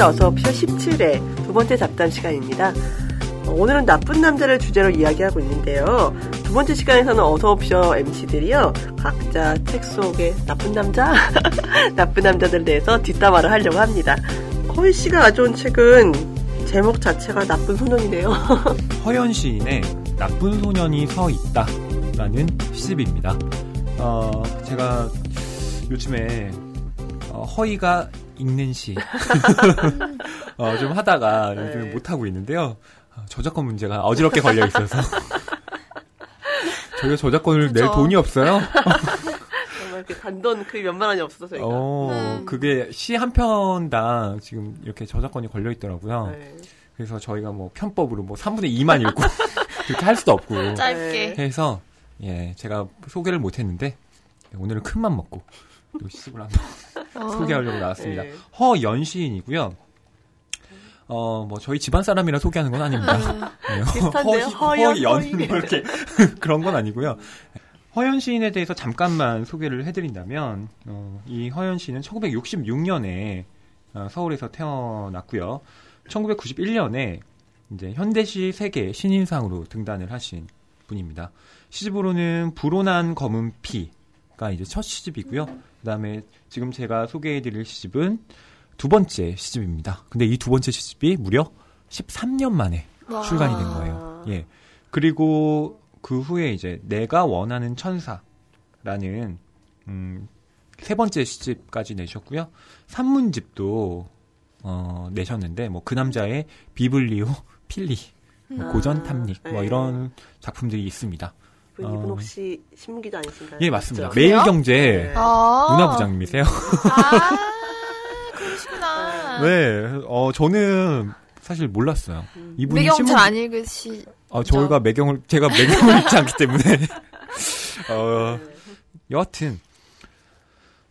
MBC 어서옵쇼 17회 두 번째 잡담 시간입니다. 어, 오늘은 나쁜 남자를 주제로 이야기하고 있는데요. 두 번째 시간에서는 어서옵쇼 MC들이요. 각자 책 속의 나쁜 남자? 나쁜 남자들에 대해서 뒷담화를 하려고 합니다. 허희 씨가 가져온 책은 제목 자체가 나쁜 소년이네요. 허연 시인의 나쁜 소년이 서 있다 라는 시집입니다. 어, 제가 요즘에 어, 허이가 읽는 시, 어, 좀 하다가 요즘 네. 못하고 있는데요. 어, 저작권 문제가 어지럽게 걸려 있어서. 저희가 저작권을 낼 그죠. 돈이 없어요. 정말 그 단돈 그 몇만 원이 없어서 저희가. 어, 음. 그게 시 한 편당 지금 이렇게 저작권이 걸려 있더라고요. 네. 그래서 저희가 뭐 편법으로 뭐 3분의 2만 읽고 그렇게 할 수도 없고. 짧게. 해서 예 제가 소개를 못 했는데 오늘은 큰맘 먹고 또 시집을 한번 어. 소개하려고 나왔습니다. 네. 허연시인이고요. 어 뭐 저희 집안 사람이라 소개하는 건 아닙니다. 네, 비슷한데요? 허연, 허연. 뭐 이렇게 그런 건 아니고요. 허연 시인에 대해서 잠깐만 소개를 해드린다면 어, 이 허연 시인은 1966년에 어, 서울에서 태어났고요. 1991년에 이제 현대시 세계 신인상으로 등단을 하신 분입니다. 시집으로는 불온한 검은 피가 이제 첫 시집이고요. 그다음에 지금 제가 소개해드릴 시집은 두 번째 시집입니다. 근데 이 두 번째 시집이 무려 13년 만에 와. 출간이 된 거예요. 예. 그리고 그 후에 이제 내가 원하는 천사라는 음, 세 번째 시집까지 내셨고요. 산문집도 어, 내셨는데 뭐 그 남자의 비블리오 필리, 뭐 음. 고전 탐닉 뭐 네. 이런 작품들이 있습니다. 그 이분 어. 혹시 신문기자 아니신가요? 예, 맞습니다. 그렇죠? 매일경제 네. 아. 문화부장님이세요. 아, 그러시구나. 네, 어 저는 사실 몰랐어요. 음. 이분이 매경 신문 잘안 읽으시. 어, 저희가 매경을, 제가 매경을 읽지 않기 때문에. 어, 여하튼,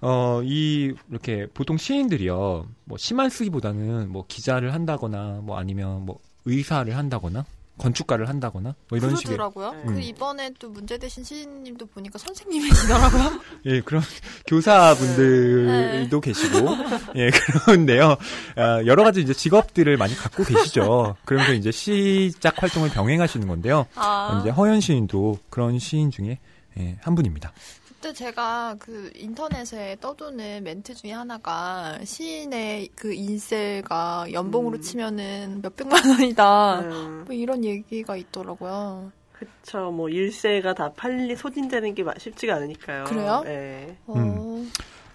어, 이, 이렇게, 보통 시인들이요, 뭐, 시만 쓰기보다는 뭐, 기자를 한다거나, 뭐, 아니면 뭐, 의사를 한다거나, 건축가를 한다거나, 뭐, 이런 식의. 그러더라고요. 네. 그 음. 이번에 또 문제 되신 시인님도 보니까 선생님이시더라고요. 예, 그런, 교사분들도 계시고, 예, 그런데요, 아, 여러 가지 이제 직업들을 많이 갖고 계시죠. 그러면서 이제 시작 활동을 병행하시는 건데요. 아. 이제 허연 시인도 그런 시인 중에, 예, 한 분입니다. 그때 제가 그 인터넷에 떠도는 멘트 중에 하나가 시인의 그 인셀가 연봉으로 음. 치면은 몇백만 원이다. 음, 뭐 이런 얘기가 있더라고요. 그쵸. 뭐 일세가 다 팔리 소진되는 게 마- 쉽지가 않으니까요. 그래요? 네. 어.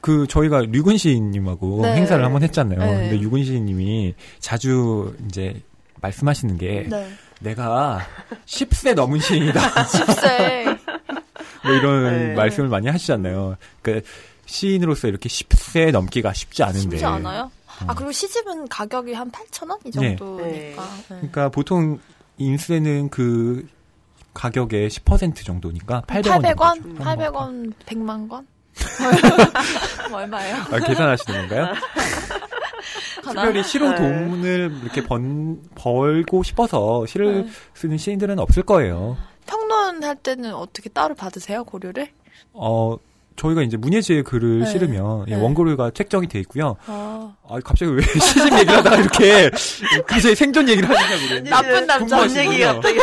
그 저희가 류근 시인님하고 네. 행사를 한번 했잖아요. 네. 근데 류근 시인님이 자주 이제 말씀하시는 게 네. 내가 10세 넘은 시인이다. 10세. 뭐 이런 네. 말씀을 많이 하시잖아요. 그러니까 시인으로서 이렇게 10세 넘기가 쉽지 않은데. 쉽지 않아요? 어. 아, 그리고 시집은 가격이 한 8,000원? 이 네. 정도니까. 네. 그러니까 보통 인쇄는 그 가격의 10% 정도니까 800원. 800원? 800원, 100만 권? 얼마예요? 아, 계산하시는 건가요? 특별히 시로 네. 돈을 이렇게 번, 벌고 싶어서 시를 네. 쓰는 시인들은 없을 거예요. 평론할 때는 어떻게 따로 받으세요, 고려를? 어, 저희가 이제 문예지에 글을 네. 실으면 예, 네. 원고료가 책정이 돼 있고요. 아. 아, 갑자기 왜 시집 얘기를 하다가 이렇게 갑자기 생존 얘기를 하시냐 모르겠는데. 나쁜 남자. 전 얘기 갑자기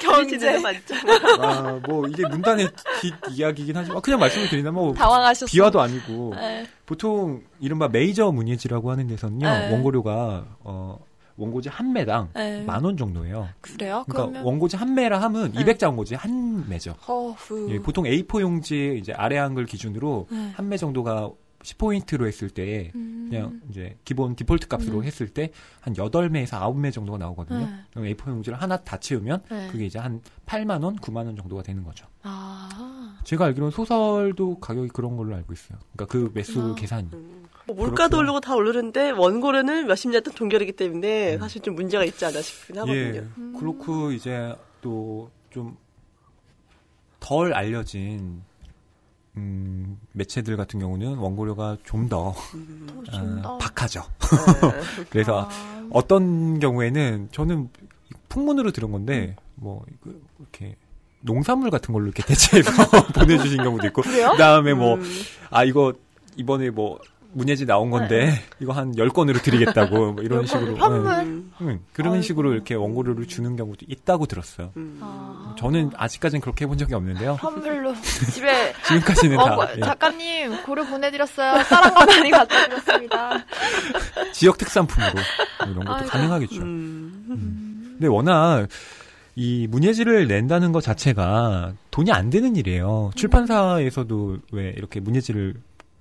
경제. 맞죠. 아, 뭐 이게 문단의 뒷 이야기긴 하지만 그냥 말씀을 드리면 뭐 당황하셨어. 비화도 아니고 네. 보통 이른바 메이저 문예지라고 하는 데서는요 네. 원고료가 어 원고지 한 매당 네. 만원 정도예요. 그래요? 그러니까 그러면 원고지 한 매라 하면 네. 200자 원고지 한 매죠. 허후. 예, 보통 A4 용지 이제 아래 한글 기준으로 네. 한매 정도가 10포인트로 했을 때 음. 그냥 이제 기본 디폴트 값으로 음. 했을 때 한 8매에서 9매 정도가 나오거든요. 네. 그럼 A4 용지를 하나 다 채우면 네. 그게 이제 한 8만 원, 9만 원 정도가 되는 거죠. 아. 제가 알기로는 소설도 가격이 그런 걸로 알고 있어요. 그러니까 그 매수. 계산이. 뭐 물가도 그렇구나. 오르고 다 오르는데 원고료는 몇십 년 동결이기 때문에 사실 좀 문제가 있지 않나 싶긴 하거든요. 예. 음. 그렇고 이제 또 좀 덜 알려진 음, 매체들 같은 경우는 원고료가 좀더 음, 좀 더. 박하죠. 네. 그래서 아. 어떤 경우에는 저는 풍문으로 들은 건데 뭐 그- 이렇게 농산물 같은 걸로 이렇게 대체해서 보내주신 경우도 있고? 그다음에 뭐 음, 아 이거 이번에 뭐 문예지 나온 건데 이거 한 10권으로 드리겠다고 뭐 이런 식으로? 음. 응, 응, 그런 아이고. 식으로 이렇게 원고료를 주는 경우도 있다고 들었어요. 음. 아. 저는 아직까지는 그렇게 해본 적이 없는데요. 선물로 집에 지금까지는 다 원고, 예, 작가님 고려 보내드렸어요. 다른 거 많이 갖다 드렸습니다. 지역 특산품으로 이런 것도 아이고. 가능하겠죠. 음. 근데 워낙 이 문예지를 낸다는 것 자체가 돈이 안 되는 일이에요. 출판사에서도 왜 이렇게 문예지를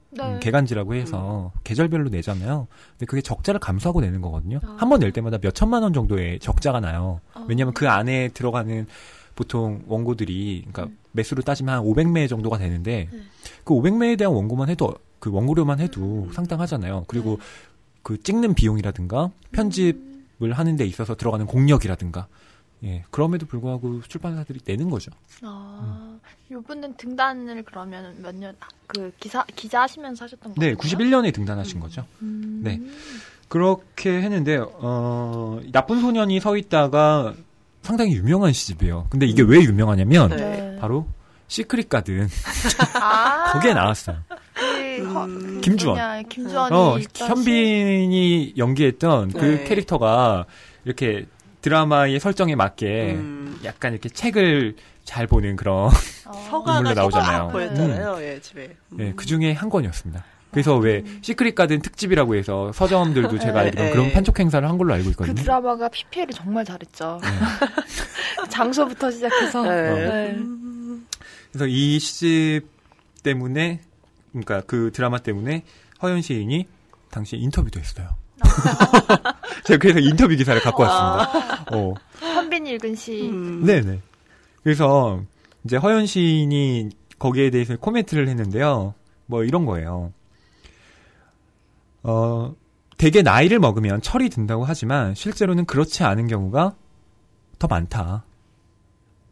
네. 음, 개간지라고 해서 계절별로 내잖아요. 근데 그게 적자를 감수하고 내는 거거든요. 아. 한번 낼 때마다 몇 천만 원 정도의 적자가 나요. 어. 왜냐하면 그 안에 들어가는 보통 원고들이 그러니까 매수로 따지면 한 500매 정도가 되는데 네. 그 500매에 대한 원고만 해도 그 원고료만 해도 상당하잖아요. 그리고 그 찍는 비용이라든가 편집을 하는 데 있어서 들어가는 공력이라든가 예, 그럼에도 불구하고 출판사들이 내는 거죠. 아, 요분은 등단을 그러면 몇 년, 아, 그 기사, 기자 하시면서 하셨던 네, 거예요? 91년에 등단하신 거죠. 음. 네. 그렇게 했는데 어, 나쁜 소년이 서 있다가 상당히 유명한 시집이에요. 근데 이게 왜 유명하냐면 네. 네. 바로 시크릿 가든 아, 거기에 나왔어요. 그, 허- 음. 그 김주원. 김주원이 어, 현빈이 연기했던 그 네. 캐릭터가 이렇게 드라마의 설정에 맞게 음. 약간 이렇게 책을 잘 보는 그런 시- 어. 서가가 인물로 나오잖아요. 보였잖아요. 예, 집에. 예, 그 중에 한 권이었습니다. 그래서 왜 시크릿 가든 특집이라고 해서 서점들도 제가 네, 알기로는 네. 그런 판촉 행사를 한 걸로 알고 그 있거든요. 드라마가 PPL을 정말 잘했죠. 네. 장소부터 시작해서. 네. 네. 그래서 이 시집 때문에 그러니까 그 드라마 때문에 허연 시인이 당시에 인터뷰도 했어요. 제가 그래서 인터뷰 기사를 갖고 왔습니다. 어. 현빈이 읽은 시. 음. 네네. 그래서 이제 허연 시인이 거기에 대해서 코멘트를 했는데요. 뭐 이런 거예요. 어, 되게 나이를 먹으면 철이 든다고 하지만 실제로는 그렇지 않은 경우가 더 많다.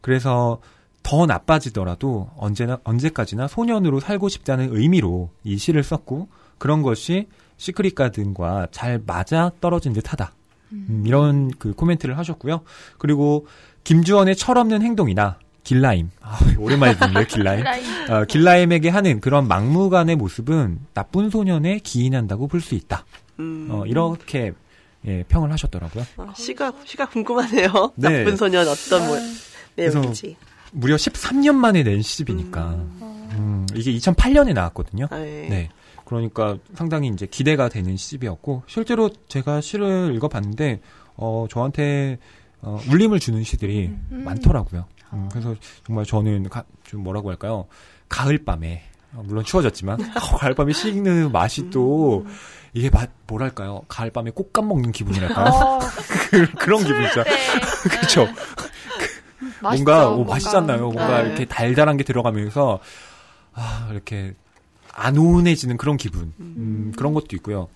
그래서 더 나빠지더라도 언제나 언제까지나 소년으로 살고 싶다는 의미로 이 시를 썼고 그런 것이 시크릿 가든과 잘 맞아 떨어진 듯하다. 음, 이런 그 코멘트를 하셨고요. 그리고 김주원의 철없는 행동이나 길라임, 아, 오랜만에 듣네요, 길라임. 라인. 어, 길라임에게 하는 그런 막무가내 모습은 나쁜 소년에 기인한다고 볼 수 있다. 음. 어, 이렇게 예, 평을 하셨더라고요. 아, 시가 시가 궁금하네요. 네. 나쁜 소년 어떤 뭐, 내용인지. 무려 13년 만에 낸 시집이니까 음, 이게 2008년에 나왔거든요. 아, 예. 네. 그러니까 상당히 이제 기대가 되는 시집이었고 실제로 제가 시를 읽어봤는데 어 저한테 어, 울림을 주는 시들이 음. 많더라고요. 음, 그래서 정말 저는 가- 좀 뭐라고 할까요? 가을밤에 어, 물론 추워졌지만 어, 가을밤에 시 읽는 맛이 또 이게 맛 뭐랄까요? 가을밤에 꽃감 먹는 기분이랄까요? 어, 그, 그런 기분. 네. 그렇죠. 맛있죠, 뭔가 오, 맛있잖아요. 뭔가 네. 이렇게 달달한 게 들어가면서 아 이렇게 안온해지는 그런 기분 음, 그런 것도 있고요.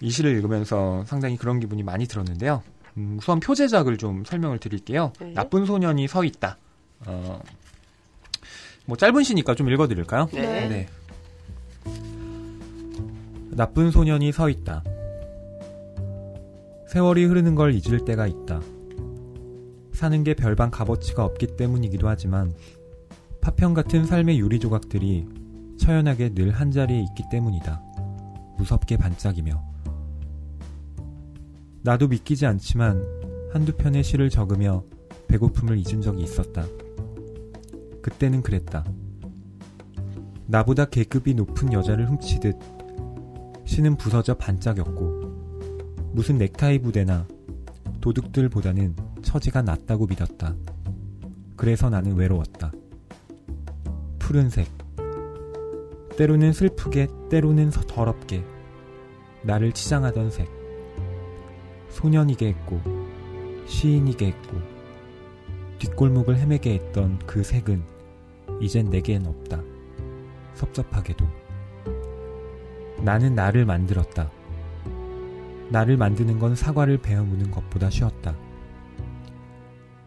이 시를 읽으면서 상당히 그런 기분이 많이 들었는데요. 음, 우선 표제작을 좀 설명을 드릴게요. 네. 나쁜 소년이 서 있다. 어, 뭐 짧은 시니까 좀 읽어드릴까요? 네. 네. 나쁜 소년이 서 있다. 세월이 흐르는 걸 잊을 때가 있다. 사는 게 별반 값어치가 없기 때문이기도 하지만 파편 같은 삶의 유리 조각들이 처연하게 늘 한자리에 있기 때문이다. 무섭게 반짝이며. 나도 믿기지 않지만 한두 편의 시를 적으며 배고픔을 잊은 적이 있었다. 그때는 그랬다. 나보다 계급이 높은 여자를 훔치듯 시는 부서져 반짝였고 무슨 넥타이 부대나 도둑들보다는 처지가 낫다고 믿었다. 그래서 나는 외로웠다. 푸른색. 때로는 슬프게, 때로는 서- 더럽게. 나를 치장하던 색. 소년이게 했고, 시인이게 했고, 뒷골목을 헤매게 했던 그 색은 이젠 내겐 없다. 섭섭하게도. 나는 나를 만들었다. 나를 만드는 건 사과를 베어무는 것보다 쉬웠다.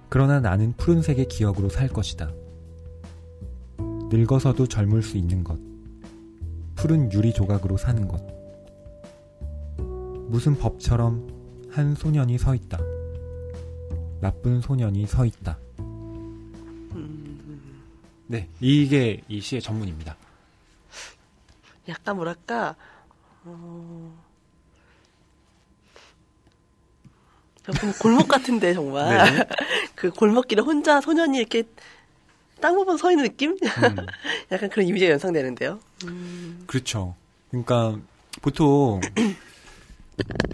그러나 나는 푸른색의 기억으로 살 것이다. 늙어서도 젊을 수 있는 것. 푸른 유리 조각으로 사는 것. 무슨 법처럼 한 소년이 서 있다. 나쁜 소년이 서 있다. 네, 이게 이 시의 전문입니다. 약간 뭐랄까 어... 골목 같은데 정말 네. 그 골목길에 혼자 소년이 이렇게 땅 부분 서 있는 느낌? 음. 약간 그런 이미지가 연상되는데요. 그렇죠. 그러니까 보통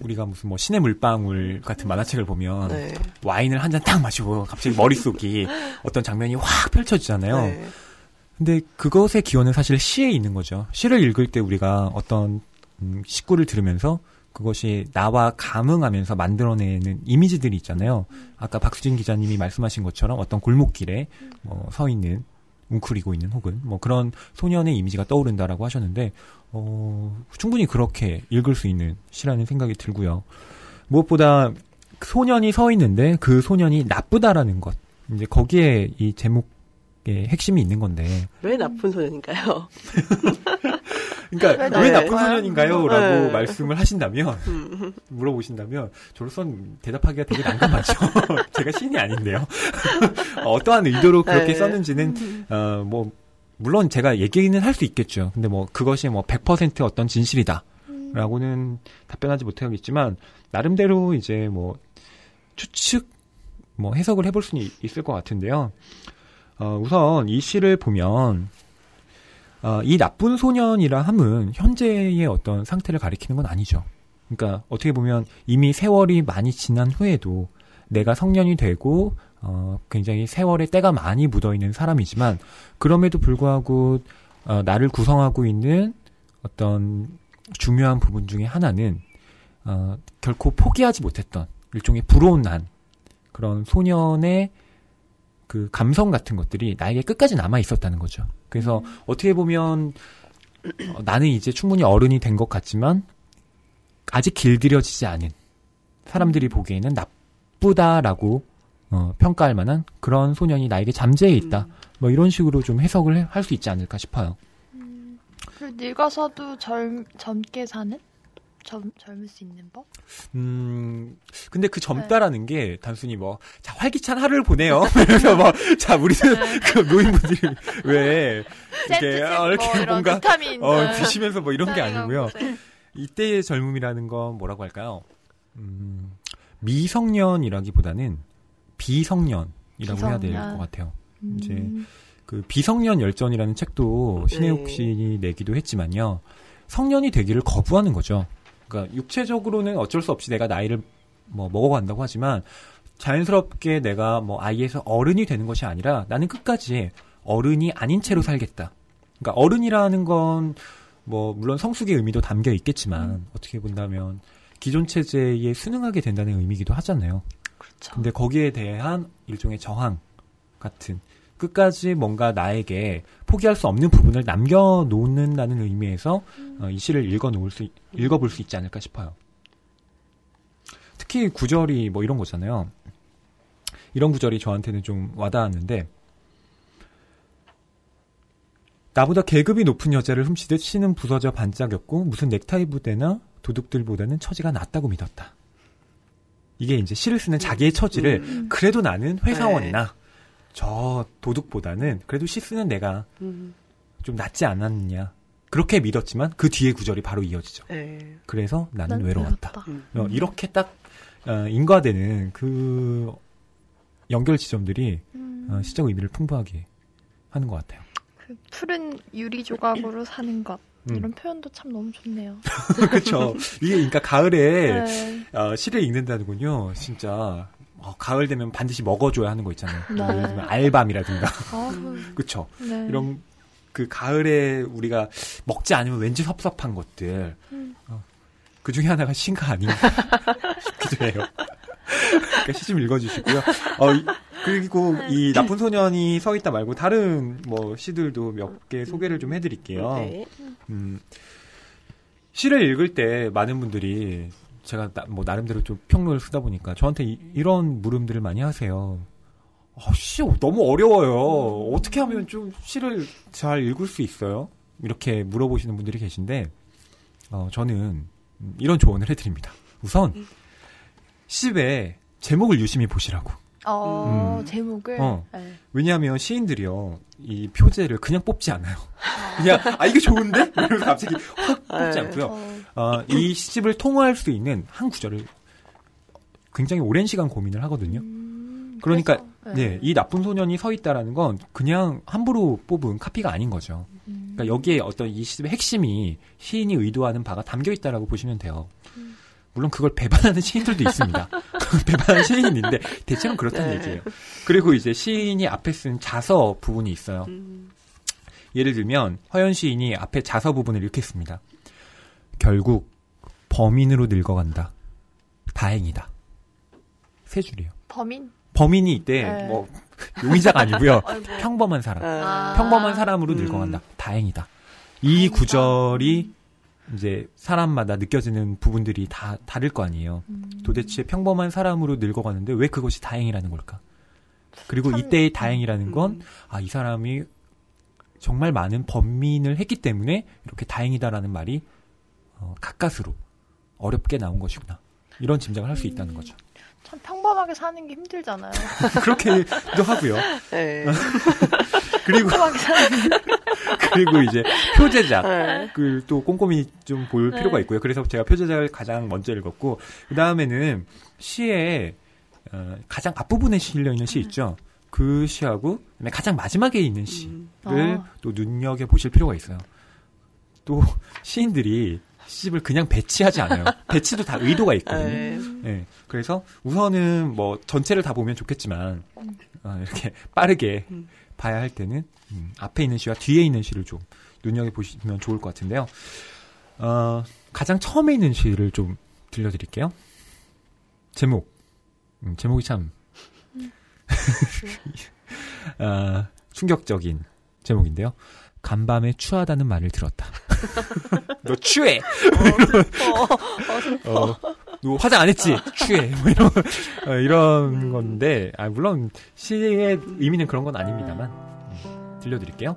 우리가 무슨 뭐 신의 물방울 같은 만화책을 보면 네. 와인을 한 잔 딱 마시고 갑자기 머릿속이 어떤 장면이 확 펼쳐지잖아요. 네. 근데 그것의 기원은 사실 시에 있는 거죠. 시를 읽을 때 우리가 어떤 음, 식구를 들으면서 그것이 나와 감응하면서 만들어내는 이미지들이 있잖아요. 아까 박수진 기자님이 말씀하신 것처럼 어떤 골목길에 뭐서 있는 웅크리고 있는 혹은 뭐 그런 소년의 이미지가 떠오른다라고 하셨는데 어, 충분히 그렇게 읽을 수 있는 시라는 생각이 들고요. 무엇보다 소년이 서 있는데 그 소년이 나쁘다라는 것 이제 거기에 이 제목의 핵심이 있는 건데 왜 나쁜 소년인가요? 그러니까 왜 왜? 나쁜 소년인가요? 라고 네. 말씀을 하신다면 음. 물어보신다면 저로선 대답하기가 되게 난감하죠. 제가 신이 아닌데요. 어떠한 의도로 그렇게 네. 썼는지는 어, 뭐 물론 제가 얘기는 할 수 있겠죠. 근데 뭐 그것이 뭐 100% 어떤 진실이다 라고는 답변하지 못하겠지만 나름대로 이제 뭐 추측 뭐 해석을 해볼 수는 있- 있을 것 같은데요. 어, 우선 이 시를 보면 어, 이 나쁜 소년이라 함은 현재의 어떤 상태를 가리키는 건 아니죠. 그러니까 어떻게 보면 이미 세월이 많이 지난 후에도 내가 성년이 되고 어, 굉장히 세월의 때가 많이 묻어 있는 사람이지만 그럼에도 불구하고 어, 나를 구성하고 있는 어떤 중요한 부분 중에 하나는 어, 결코 포기하지 못했던 일종의 불온한 그런 소년의 그 감성 같은 것들이 나에게 끝까지 남아 있었다는 거죠. 그래서 어떻게 보면 어, 나는 이제 충분히 어른이 된 것 같지만 아직 길들여지지 않은 사람들이 보기에는 나쁘다라고 어, 평가할 만한 그런 소년이 나에게 잠재해 있다. 뭐 이런 식으로 좀 해석을 할 수 있지 않을까 싶어요. 그리고 늙어서도 젊, 젊게 사는? 젊, 젊을 수 있는 법? 음, 근데 그 젊다라는 게 단순히 뭐, 자, 활기찬 하루를 보내요. 그래서 뭐, 자, 우리는 그 노인분들이 왜, 이렇게, 센트집 어, 이렇게 뭐 뭔가, 어, 드시면서 뭐 이런 게 아니고요. 네. 이때의 젊음이라는 건 뭐라고 할까요? 음, 미성년이라기보다는 비성년이라고 해야 될 비성년. 것 같아요. 음. 이제 그 비성년 열전이라는 책도 신혜욱 네. 씨 내기도 했지만요. 성년이 되기를 거부하는 거죠. 그러니까 육체적으로는 어쩔 수 없이 내가 나이를 뭐 먹어간다고 하지만 자연스럽게 내가 뭐 아이에서 어른이 되는 것이 아니라 나는 끝까지 어른이 아닌 채로 살겠다. 그러니까 어른이라는 건 뭐 물론 성숙의 의미도 담겨 있겠지만 어떻게 본다면 기존 체제에 순응하게 된다는 의미기도 하잖아요. 그렇죠. 근데 거기에 대한 일종의 저항 같은 끝까지 뭔가 나에게 포기할 수 없는 부분을 남겨놓는다는 의미에서 어, 이 시를 읽어놓을 수 읽어볼 수 있지 않을까 싶어요. 특히 구절이 뭐 이런 거잖아요. 이런 구절이 저한테는 좀 와닿았는데 나보다 계급이 높은 여자를 훔치듯 씨는 부서져 반짝였고 무슨 넥타이 부대나 도둑들보다는 처지가 낫다고 믿었다. 이게 이제 시를 쓰는 자기의 처지를 음. 그래도 나는 회사원이나 저 도둑보다는 그래도 시 쓰는 내가 음. 좀 낫지 않았느냐. 그렇게 믿었지만 그 뒤에 구절이 바로 이어지죠. 네. 그래서 나는 난 외로웠다. 음. 어, 이렇게 딱 어, 인과되는 그 연결 지점들이 음. 어, 시적 의미를 풍부하게 하는 것 같아요. 그 푸른 유리 조각으로 사는 것 음. 이런 표현도 참 너무 좋네요. 그렇죠. 이게 그러니까 가을에 네. 어, 시를 읽는다는군요. 진짜 어, 가을 되면 반드시 먹어줘야 하는 거 있잖아요. 네. 예를 들면 알밤이라든가, 아, 그렇죠. 네. 이런 그 가을에 우리가 먹지 않으면 왠지 섭섭한 것들 음. 어, 그 중에 하나가 시가 아닌가 싶기도 해요. 그러니까 시 좀 읽어주시고요. 어, 이- 그리고 이 나쁜 소년이 서 있다 말고 다른 뭐 시들도 몇 개 소개를 좀 해드릴게요. 네. 음, 시를 읽을 때 많은 분들이 제가 나, 뭐 나름대로 좀 평론을 쓰다 보니까 저한테 이, 런 물음들을 많이 하세요. 어, 시 너무 어려워요. 어떻게 하면 좀 시를 잘 읽을 수 있어요? 이렇게 물어보시는 분들이 계신데 어, 저는 음, 이런 조언을 해드립니다. 우선 시의 제목을 유심히 보시라고. 어, 음. 제목을. 어. 네. 왜냐하면 시인들이요 이 표제를 그냥 뽑지 않아요. 그냥 아 이게 좋은데 이러면서 갑자기 확 뽑지 네. 않고요. 어, 어, 이 시집을 통화할 수 있는 한 구절을 굉장히 오랜 시간 고민을 하거든요. 음, 그러니까 그래서, 네, 이 나쁜 소년이 서 있다라는 건 그냥 함부로 뽑은 카피가 아닌 거죠. 음. 그러니까 여기에 어떤 이 시집의 핵심이 시인이 의도하는 바가 담겨 있다라고 보시면 돼요. 음. 물론 그걸 배반하는 시인들도 있습니다. 배반하는 시인인데 대체는 그렇다는 네. 얘기예요. 그리고 이제 시인이 앞에 쓴 자서 부분이 있어요. 음. 예를 들면 허연 시인이 앞에 자서 부분을 이렇게 씁니다. 결국 범인으로 늙어간다. 다행이다. 세 줄이에요. 범인? 범인이 이때 네. 뭐 용의자가 아니고요. 평범한 사람. 아. 평범한 사람으로 음. 늙어간다. 다행이다. 이 다행이다. 구절이 이제 사람마다 느껴지는 부분들이 다 다를 거 아니에요. 음. 도대체 평범한 사람으로 늙어가는데 왜 그것이 다행이라는 걸까? 그리고 참, 이때의 다행이라는 건 음. 아, 이 사람이 정말 많은 범민을 했기 때문에 이렇게 다행이다라는 말이 어, 가까스로 어렵게 나온 것이구나. 이런 짐작을 할 수 있다는 거죠. 참 평범하게 사는 게 힘들잖아요. 그렇게도 하고요. 네. 그리고 평범하게 사는 게. 그리고 이제 표제작 네. 그또 꼼꼼히 좀볼 네. 필요가 있고요. 그래서 제가 표제작을 가장 먼저 읽었고 그 다음에는 시의 어, 가장 앞부분에 실려 있는 시 있죠. 그 시하고 그다음에 가장 마지막에 있는 시를 음. 어. 또 눈여겨 보실 필요가 있어요. 또 시인들이 시집을 그냥 배치하지 않아요. 배치도 다 의도가 있거든요. 네. 예. 그래서 우선은 뭐 전체를 다 보면 좋겠지만 어, 이렇게 빠르게 음. 봐야 할 때는 음, 앞에 있는 시와 뒤에 있는 시를 좀 눈여겨 보시면 좋을 것 같은데요. 어, 가장 처음에 있는 시를 좀 들려드릴게요. 제목 음, 제목이 참 어, 충격적인 제목인데요. 간밤에 추하다는 말을 들었다. 너 추해. 어, 어, 너 화장 안 했지? 추해. 뭐 이런, 어, 이런 건데, 아, 물론 시의 의미는 그런 건 아닙니다만, 음, 들려드릴게요.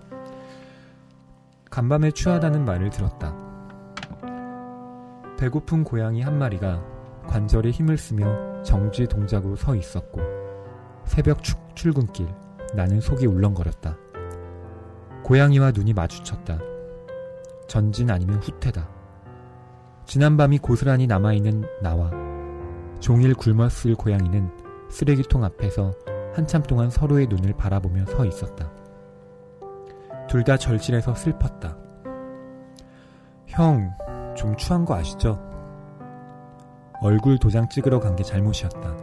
간밤에 추하다는 말을 들었다. 배고픈 고양이 한 마리가 관절에 힘을 쓰며 정지 동작으로 서 있었고, 새벽 추- 출근길, 나는 속이 울렁거렸다. 고양이와 눈이 마주쳤다. 전진 아니면 후퇴다. 지난 밤이 고스란히 남아있는 나와 종일 굶었을 고양이는 쓰레기통 앞에서 한참 동안 서로의 눈을 바라보며 서 있었다. 둘 다 절실해서 슬펐다. 형, 좀 추한 거 아시죠? 얼굴 도장 찍으러 간 게 잘못이었다.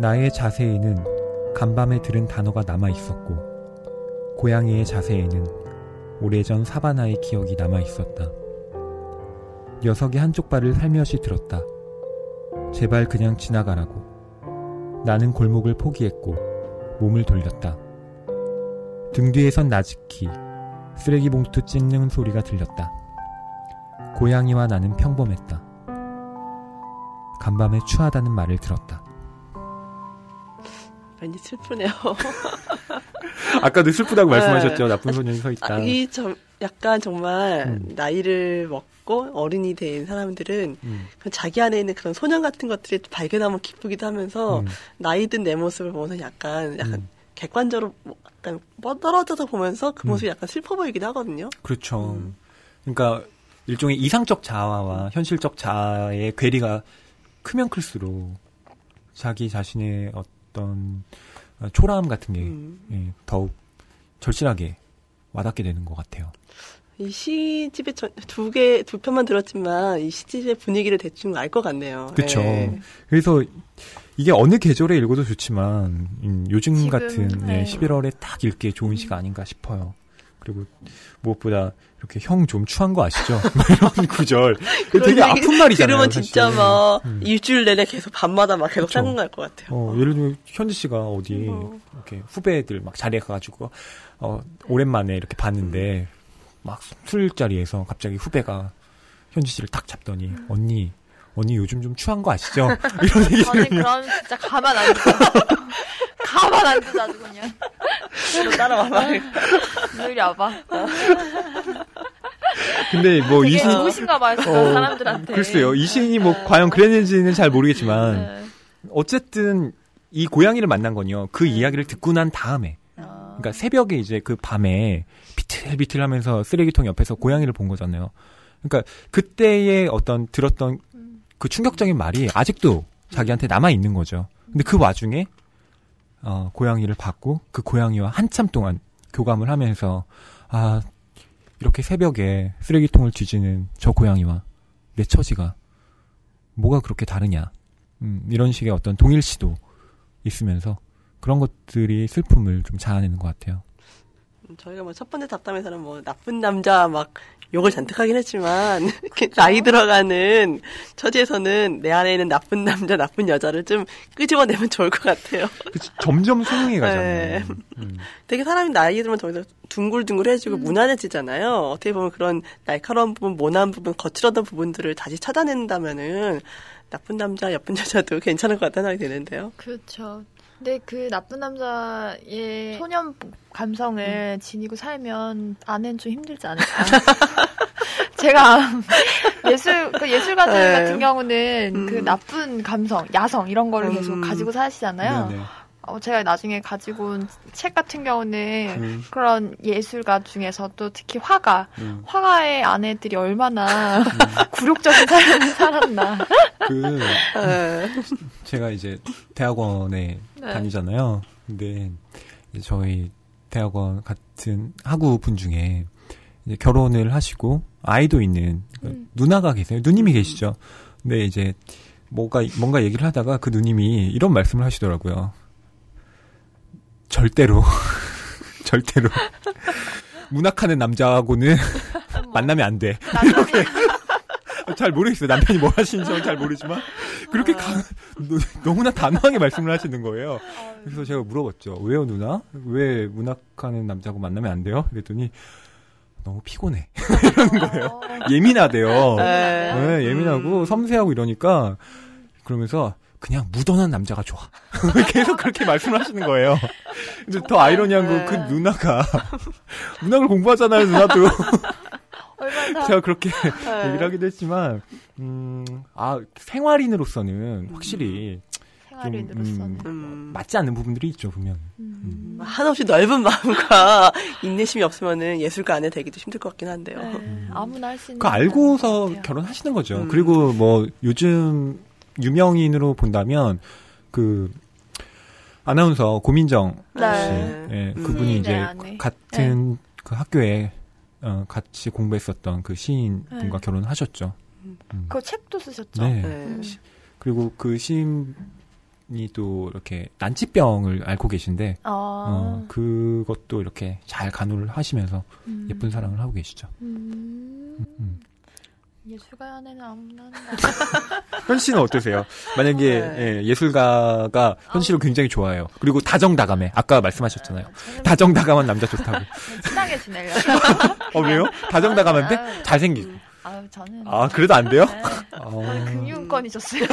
나의 자세에는 간밤에 들은 단어가 남아 있었고, 고양이의 자세에는 오래전 사바나의 기억이 남아 있었다. 녀석이 한쪽 발을 살며시 들었다. 제발 그냥 지나가라고. 나는 골목을 포기했고 몸을 돌렸다. 등 뒤에선 나직히 쓰레기 봉투 찢는 소리가 들렸다. 고양이와 나는 평범했다. 간밤에 추하다는 말을 들었다. 왠지 슬프네요. 아까도 슬프다고 네. 말씀하셨죠. 나쁜 소년이 서 있다. 아, 이좀 약간 정말 음. 나이를 먹고 어른이 된 사람들은 음, 그 자기 안에 있는 그런 소년 같은 것들이 발견하면 기쁘기도 하면서 음, 나이 든 내 모습을 보면서 약간 약간 음. 객관적으로 뭐 약간 뻗- 떨어져서 보면서 그 음. 모습이 약간 슬퍼 보이기도 하거든요. 그렇죠. 음. 그러니까 일종의 이상적 자아와 현실적 자아의 괴리가 크면 클수록 자기 자신의 어떤 어, 초라함 같은 게 음. 예, 더욱 절실하게 와닿게 되는 것 같아요. 이 시집의 두 개, 두 편만 들었지만 이 시집의 분위기를 대충 알 것 같네요. 그쵸. 네. 그래서 이게 어느 계절에 읽어도 좋지만 음, 요즘 지금, 같은 네. 예, 11월에 딱 읽기에 좋은 시가 아닌가 싶어요. 그리고 무엇보다 이렇게 형 좀 추한 거 아시죠? 뭐 이런 구절. 되게 아픈 말이잖아요. 들으면 진짜 사실. 막 음. 일주일 내내 계속 밤마다 막 계속 그쵸. 생각날 것 같아요. 어, 예를 들면 현지 씨가 어디 어. 이렇게 후배들 막 자리에 가가지고 어, 오랜만에 이렇게 봤는데 막 술자리에서 갑자기 후배가 현지 씨를 탁 잡더니 언니 언니 요즘 좀 추한 거 아시죠? 이런 얘기 저는 그럼 진짜 가만 안 둬. 가만 안 둬, 아주 그냥. 또 따라와봐. 늘 와봐. 근데 뭐 이신 좋으신가 봐요, 어, 사람들한테. 글쎄요 이 시인이 뭐 과연 그랬는지는 잘 모르겠지만 네. 어쨌든 이 고양이를 만난 건요. 그 이야기를 듣고 난 다음에 아. 그러니까 새벽에 이제 그 밤에 비틀비틀하면서 쓰레기통 옆에서 고양이를 본 거잖아요. 그러니까 그때의 어떤 들었던 음. 그 충격적인 말이 아직도 자기한테 남아 있는 거죠. 근데 그 와중에 어, 고양이를 봤고 그 고양이와 한참 동안 교감을 하면서 아 이렇게 새벽에 쓰레기통을 뒤지는 저 고양이와 내 처지가 뭐가 그렇게 다르냐 음, 이런 식의 어떤 동일시도 있으면서 그런 것들이 슬픔을 좀 자아내는 것 같아요. 저희가 뭐 첫 번째 잡담에서는 뭐 나쁜 남자 막 욕을 잔뜩 하긴 했지만 나이 들어가는 처지에서는 내 안에 있는 나쁜 남자, 나쁜 여자를 좀 끄집어내면 좋을 것 같아요. 그치, 점점 수능해 네. 가잖아요. 음. 되게 사람이 나이 들면 더 둥글둥글해지고 무난해지잖아요. 어떻게 보면 그런 날카로운 부분, 모난 부분, 거칠었던 부분들을 다시 찾아낸다면은 나쁜 남자, 예쁜 여자도 괜찮을 것 같다는 생각이 드는데요. 그렇죠. 근데 그 나쁜 남자의 소년 감성을 지니고 살면 아내는 좀 힘들지 않을까. 제가 예술 그 예술가들 네. 같은 경우는 음. 그 나쁜 감성, 야성 이런 거를 계속 음. 가지고 사시잖아요. 네네. 어, 제가 나중에 가지고 온 책 같은 경우는 음. 그런 예술가 중에서 또 특히 화가 음. 화가의 아내들이 얼마나 굴욕적인 삶을 살았나. 그 네. 제가 이제 대학원에 네. 다니잖아요. 근데 이제 저희 대학원 같은 학우 분 중에 이제 결혼을 하시고 아이도 있는 그 음. 누나가 계세요. 누님이 계시죠. 근데 이제 뭔가 뭔가 얘기를 하다가 그 누님이 이런 말씀을 하시더라고요. 절대로 절대로 문학하는 남자하고는 만나면 안 돼. 이렇게 잘 모르겠어요. 남편이 뭐 하시는지 잘 모르지만 그렇게 가- 너- 너무나 단호하게 말씀을 하시는 거예요. 그래서 제가 물어봤죠. 왜요, 누나? 왜 문학하는 남자하고 만나면 안 돼요? 그랬더니 너무 피곤해. 이러는 거예요. 어, 예민하대요. 네. 네, 예민하고 음. 섬세하고 이러니까 그러면서 그냥 무던한 남자가 좋아. 계속 그렇게 말씀을 하시는 거예요. 근데 더 아이러니한 건그 네. 누나가 문학을 공부하잖아요, 누나도. 얼마나 제가 그렇게 네. 얘기를 하기도 했지만, 음, 아, 생활인으로서는 확실히 생활인으로서는. 음, 음. 맞지 않는 부분들이 있죠, 분명. 음. 한없이 넓은 마음과 인내심이 없으면은 예술가 안에 되기도 힘들 것 같긴 한데요. 네, 아무나 할 수 있는. 그 알고서. 결혼하시는 거죠. 음. 그리고 뭐 요즘 유명인으로 본다면 그 아나운서 고민정 씨, 네. 예, 음. 그분이 이제 시인의 아내. 같은 그 학교에 어, 같이 공부했었던 그 시인 분과 네. 결혼하셨죠. 그 책도 쓰셨죠. 네. 네. 음. 그리고 그 시인이 또 이렇게 난치병을 앓고 계신데 아. 어, 그것도 이렇게 잘 간호를 하시면서 음. 예쁜 사랑을 하고 계시죠. 음. 음. 예술가 안에는 아무나 한다. 현 씨는 어떠세요? 만약에 네. 예, 술가가 현씨를 굉장히 좋아해요. 그리고 다정다감해. 아까 말씀하셨잖아요. 저는 다정다감한 남자 좋다고. 친하게 지내려고. 어 왜요? 다정다감한데 아, 잘생기고. 아유, 저는. 아 그래도 안 돼요? 네. 어, 금융권이 좋어요.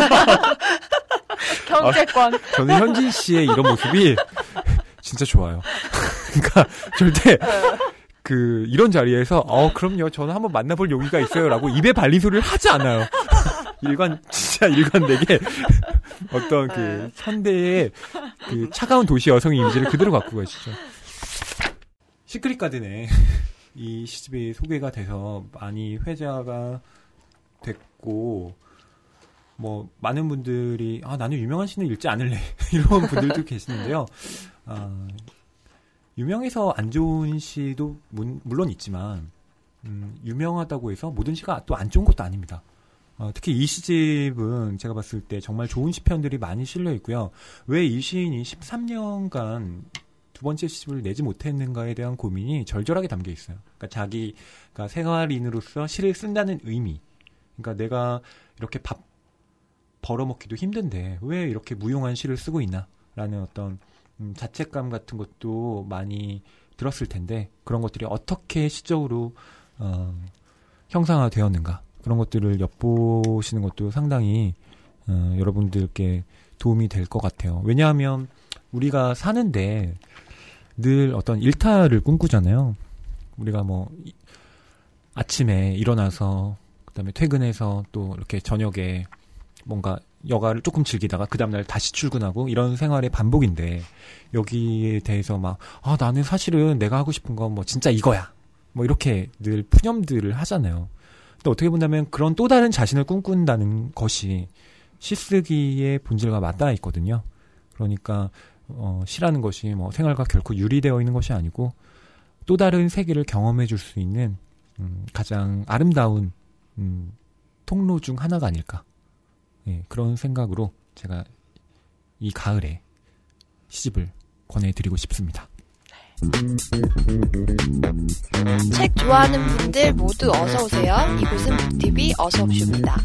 경제권. 저는 현진 씨의 이런 모습이 진짜 좋아요. 그러니까 절대 그 이런 자리에서 어 그럼요 저는 한번 만나볼 용의가 있어요라고 입에 발린 소리를 하지 않아요. 일관 진짜 일관되게 어떤 그 네. 현대의 그 차가운 도시 여성의 이미지를 그대로 갖고 계시죠. 시크릿 가든에 이 시집이 소개가 돼서 많이 회자가 됐고 뭐 많은 분들이 아 나는 유명한 시는 읽지 않을래 이런 분들도 계시는데요. 아, 유명해서 안 좋은 시도 문- 물론 있지만 음, 유명하다고 해서 모든 시가 또 안 좋은 것도 아닙니다. 어, 특히 이 시집은 제가 봤을 때 정말 좋은 시편들이 많이 실려 있고요. 왜 이 시인이 13년간 두 번째 시집을 내지 못했는가에 대한 고민이 절절하게 담겨 있어요. 그러니까 자기가 생활인으로서 시를 쓴다는 의미. 그러니까 내가 이렇게 밥 벌어먹기도 힘든데 왜 이렇게 무용한 시를 쓰고 있나 라는 어떤 음, 자책감 같은 것도 많이 들었을 텐데 그런 것들이 어떻게 시적으로 어, 형상화되었는가 그런 것들을 엿보시는 것도 상당히 어, 여러분들께 도움이 될 것 같아요. 왜냐하면 우리가 사는데 늘 어떤 일탈을 꿈꾸잖아요. 우리가 뭐 이- 아침에 일어나서 그다음에 퇴근해서 또 이렇게 저녁에 뭔가 여가를 조금 즐기다가 그 다음날 다시 출근하고 이런 생활의 반복인데 여기에 대해서 막 아 나는 사실은 내가 하고 싶은 건 뭐 진짜 이거야 뭐 이렇게 늘 푸념들을 하잖아요. 근데 어떻게 본다면 그런 또 다른 자신을 꿈꾼다는 것이 시쓰기의 본질과 맞닿아 있거든요. 그러니까 어, 시라는 것이 뭐 생활과 결코 유리되어 있는 것이 아니고 또 다른 세계를 경험해 줄 수 있는 음, 가장 아름다운 음, 통로 중 하나가 아닐까. 예, 그런 생각으로 제가 이 가을에 시집을 권해드리고 싶습니다. 책 좋아하는 분들 모두 어서 오세요. 이곳은 북TV 어서 옵쇼입니다.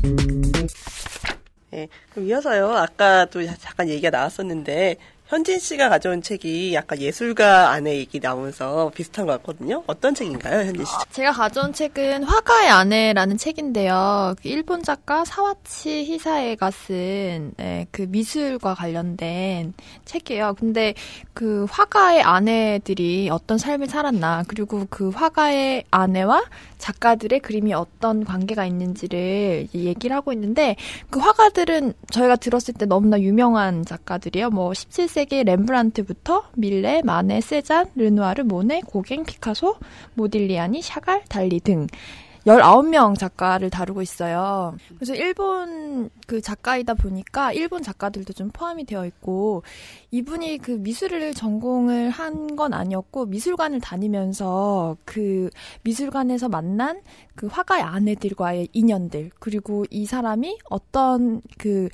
예, 그럼 이어서요. 아까도 잠깐 얘기가 나왔었는데 현진 씨가 가져온 책이 약간 예술가 안에 얘기 나오면서 비슷한 것 같거든요. 어떤 책인가요, 현진 씨? 제가 가져온 책은 화가의 아내라는 책인데요. 그 일본 작가 사와치 히사에가 쓴 네, 그 미술과 관련된 책이에요. 근데 그 화가의 아내들이 어떤 삶을 살았나, 그리고 그 화가의 아내와 작가들의 그림이 어떤 관계가 있는지를 얘기를 하고 있는데 그 화가들은 저희가 들었을 때 너무나 유명한 작가들이에요. 뭐 17세기 렘브란트부터 밀레, 마네, 세잔, 르누아르, 모네, 고갱, 피카소, 모딜리아니, 샤갈, 달리 등 19명 작가를 다루고 있어요. 그래서 일본 그 작가이다 보니까 일본 작가들도 좀 포함이 되어 있고 이분이 그 미술을 전공을 한 건 아니었고 미술관을 다니면서 그 미술관에서 만난 그 화가의 아내들과의 인연들 그리고 이 사람이 어떤 그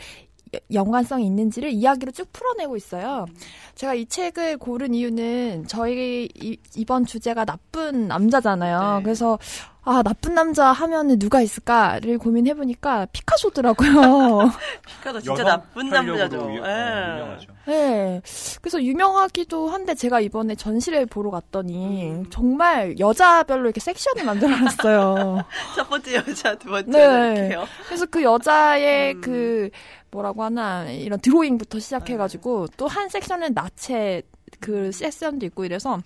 연관성이 있는지를 이야기로 쭉 풀어내고 있어요. 제가 이 책을 고른 이유는 저희 이, 번 주제가 나쁜 남자잖아요. 네. 그래서 아 나쁜 남자 하면은 누가 있을까를 고민해 보니까 피카소더라고요. 피카소 진짜 나쁜 남자죠. 유, 네. 어, 네. 그래서 유명하기도 한데 제가 이번에 전시를 보러 갔더니 음. 정말 여자별로 이렇게 섹션을 만들어놨어요. 첫 번째 여자, 두 번째 네. 이렇게요. 그래서 그 여자의 음. 그 뭐라고 하나 이런 드로잉부터 시작해가지고 네. 또한 섹션은 나체 그 섹션도 있고 이래서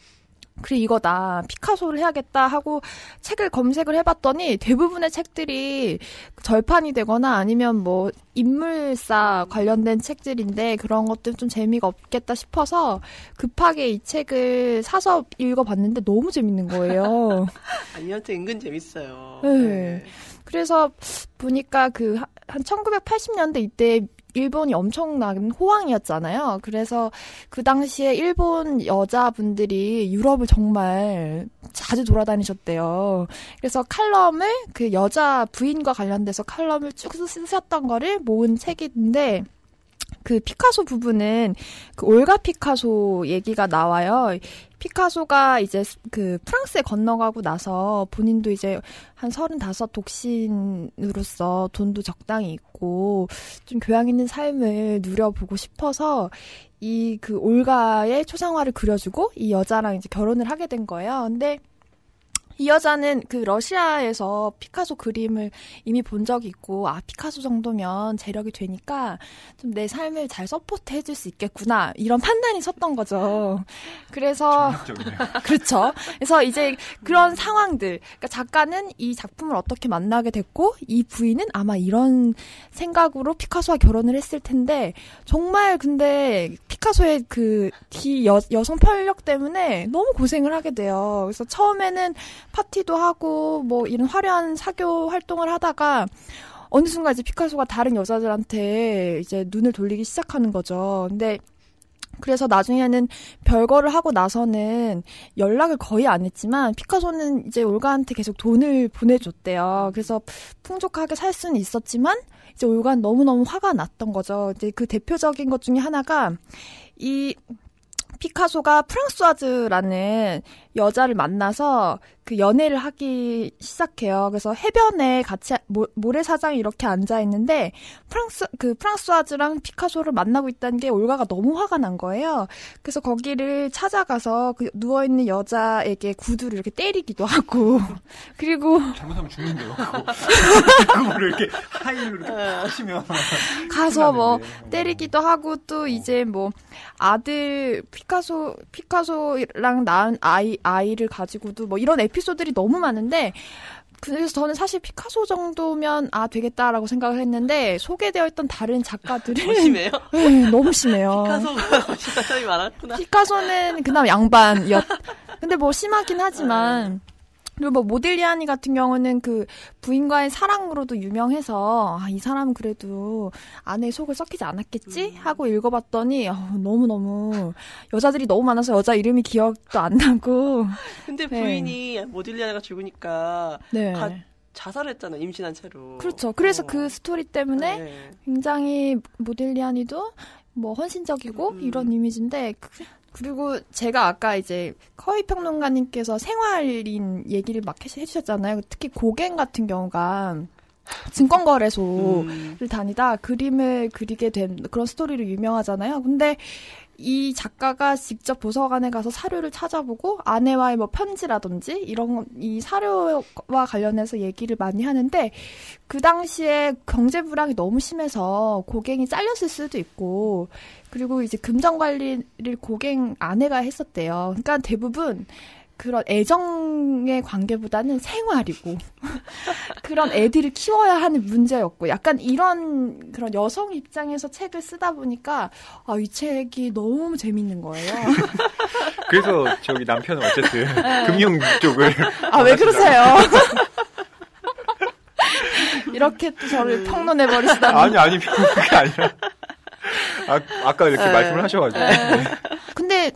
그래 이거다 피카소를 해야겠다 하고 책을 검색을 해봤더니 대부분의 책들이 절판이 되거나 아니면 뭐 인물사 관련된 책들인데 그런 것들 좀 재미가 없겠다 싶어서 급하게 이 책을 사서 읽어봤는데 너무 재밌는 거예요. 아니한테 은근 재밌어요. 네. 네. 그래서 보니까 그한 1980년대 이때 일본이 엄청난 호황이었잖아요. 그래서 그 당시에 일본 여자분들이 유럽을 정말 자주 돌아다니셨대요. 그래서 칼럼을 그 여자 부인과 관련돼서 칼럼을 쭉 쓰셨던 거를 모은 책인데 그 피카소 부분은 그 올가 피카소 얘기가 나와요. 피카소가 이제 그 프랑스에 건너가고 나서 본인도 이제 한 서른다섯 독신으로서 돈도 적당히 있고 좀 교양 있는 삶을 누려보고 싶어서 이 그 올가의 초상화를 그려주고 이 여자랑 이제 결혼을 하게 된 거예요. 근데 이 여자는 그 러시아에서 피카소 그림을 이미 본 적이 있고, 아, 피카소 정도면 재력이 되니까 좀 내 삶을 잘 서포트 해줄 수 있겠구나. 이런 판단이 섰던 거죠. 그래서. 그렇죠. 그래서 이제 그런 상황들. 그러니까 작가는 이 작품을 어떻게 만나게 됐고, 이 부인은 아마 이런 생각으로 피카소와 결혼을 했을 텐데, 정말 근데 피카소의 그뒤 여성 편력 때문에 너무 고생을 하게 돼요. 그래서 처음에는 파티도 하고 뭐 이런 화려한 사교 활동을 하다가 어느 순간 이제 피카소가 다른 여자들한테 이제 눈을 돌리기 시작하는 거죠. 근데 그래서 나중에는 별거를 하고 나서는 연락을 거의 안 했지만 피카소는 이제 올가한테 계속 돈을 보내줬대요. 그래서 풍족하게 살 수는 있었지만 이제 올가는 너무너무 화가 났던 거죠. 이제 그 대표적인 것 중에 하나가 이 피카소가 프랑스와즈라는 여자를 만나서 그 연애를 하기 시작해요. 그래서 해변에 같이 모래사장이 이렇게 앉아 있는데 프랑스 그 프랑스와즈랑 피카소를 만나고 있다는 게 올가가 너무 화가 난 거예요. 그래서 거기를 찾아가서 그 누워 있는 여자에게 구두를 이렇게 때리기도 하고 그리고 잘못하면 죽는데요. 그거 를 이렇게 하이를 이렇게 하시면 가서 뭐 때리기도 하고 또 이제 뭐 아들 피카소 피카소랑 낳은 아이 아이를 가지고도 뭐 이런 에피소드들이 너무 많은데 그래서 저는 사실 피카소 정도면 아 되겠다라고 생각을 했는데 소개되어 있던 다른 작가들은 더 심해요? 네, 너무 심해요. 피카소가 심한 사람이 많았구나. 피카소는 그나마 양반이었. 근데 뭐 심하긴 하지만 그리고 뭐 모딜리아니 같은 경우는 그 부인과의 사랑으로도 유명해서 아, 이 사람은 그래도 아내의 속을 썩히지 않았겠지 하고 읽어봤더니 어, 너무 너무 여자들이 너무 많아서 여자 이름이 기억도 안 나고 근데 네. 부인이 모딜리아나가 죽으니까 네 가- 자살했잖아 임신한 채로. 그렇죠. 그래서 어. 그 스토리 때문에 네. 굉장히 모딜리아니도 뭐 헌신적이고 음. 이런 이미지인데 그, 리고 제가 아까 이제 커이 평론가님께서 생활인 얘기를 막 해- 해주셨잖아요. 특히 고갱 같은 경우가 증권거래소를 음. 다니다 그림을 그리게 된 그런 스토리로 유명하잖아요. 근데 이 작가가 직접 도서관에 가서 사료를 찾아보고 아내와의 뭐 편지라든지 이런 이 사료와 관련해서 얘기를 많이 하는데 그 당시에 경제 불황이 너무 심해서 고갱이 잘렸을 수도 있고 그리고 이제 금전 관리를 고갱 아내가 했었대요. 그러니까 대부분 그런 애정의 관계보다는 생활이고 그런 애들을 키워야 하는 문제였고 약간 이런 그런 여성 입장에서 책을 쓰다 보니까 아, 이 책이 너무 재밌는 거예요. 그래서 저기 남편은 어쨌든 금융 쪽을 아 왜 그러세요? 이렇게 또 저를 평론해 버리시다니. 아니 아니 그게 아니라 아, 아까 이렇게 네. 말씀을 하셔가지고 네. 근데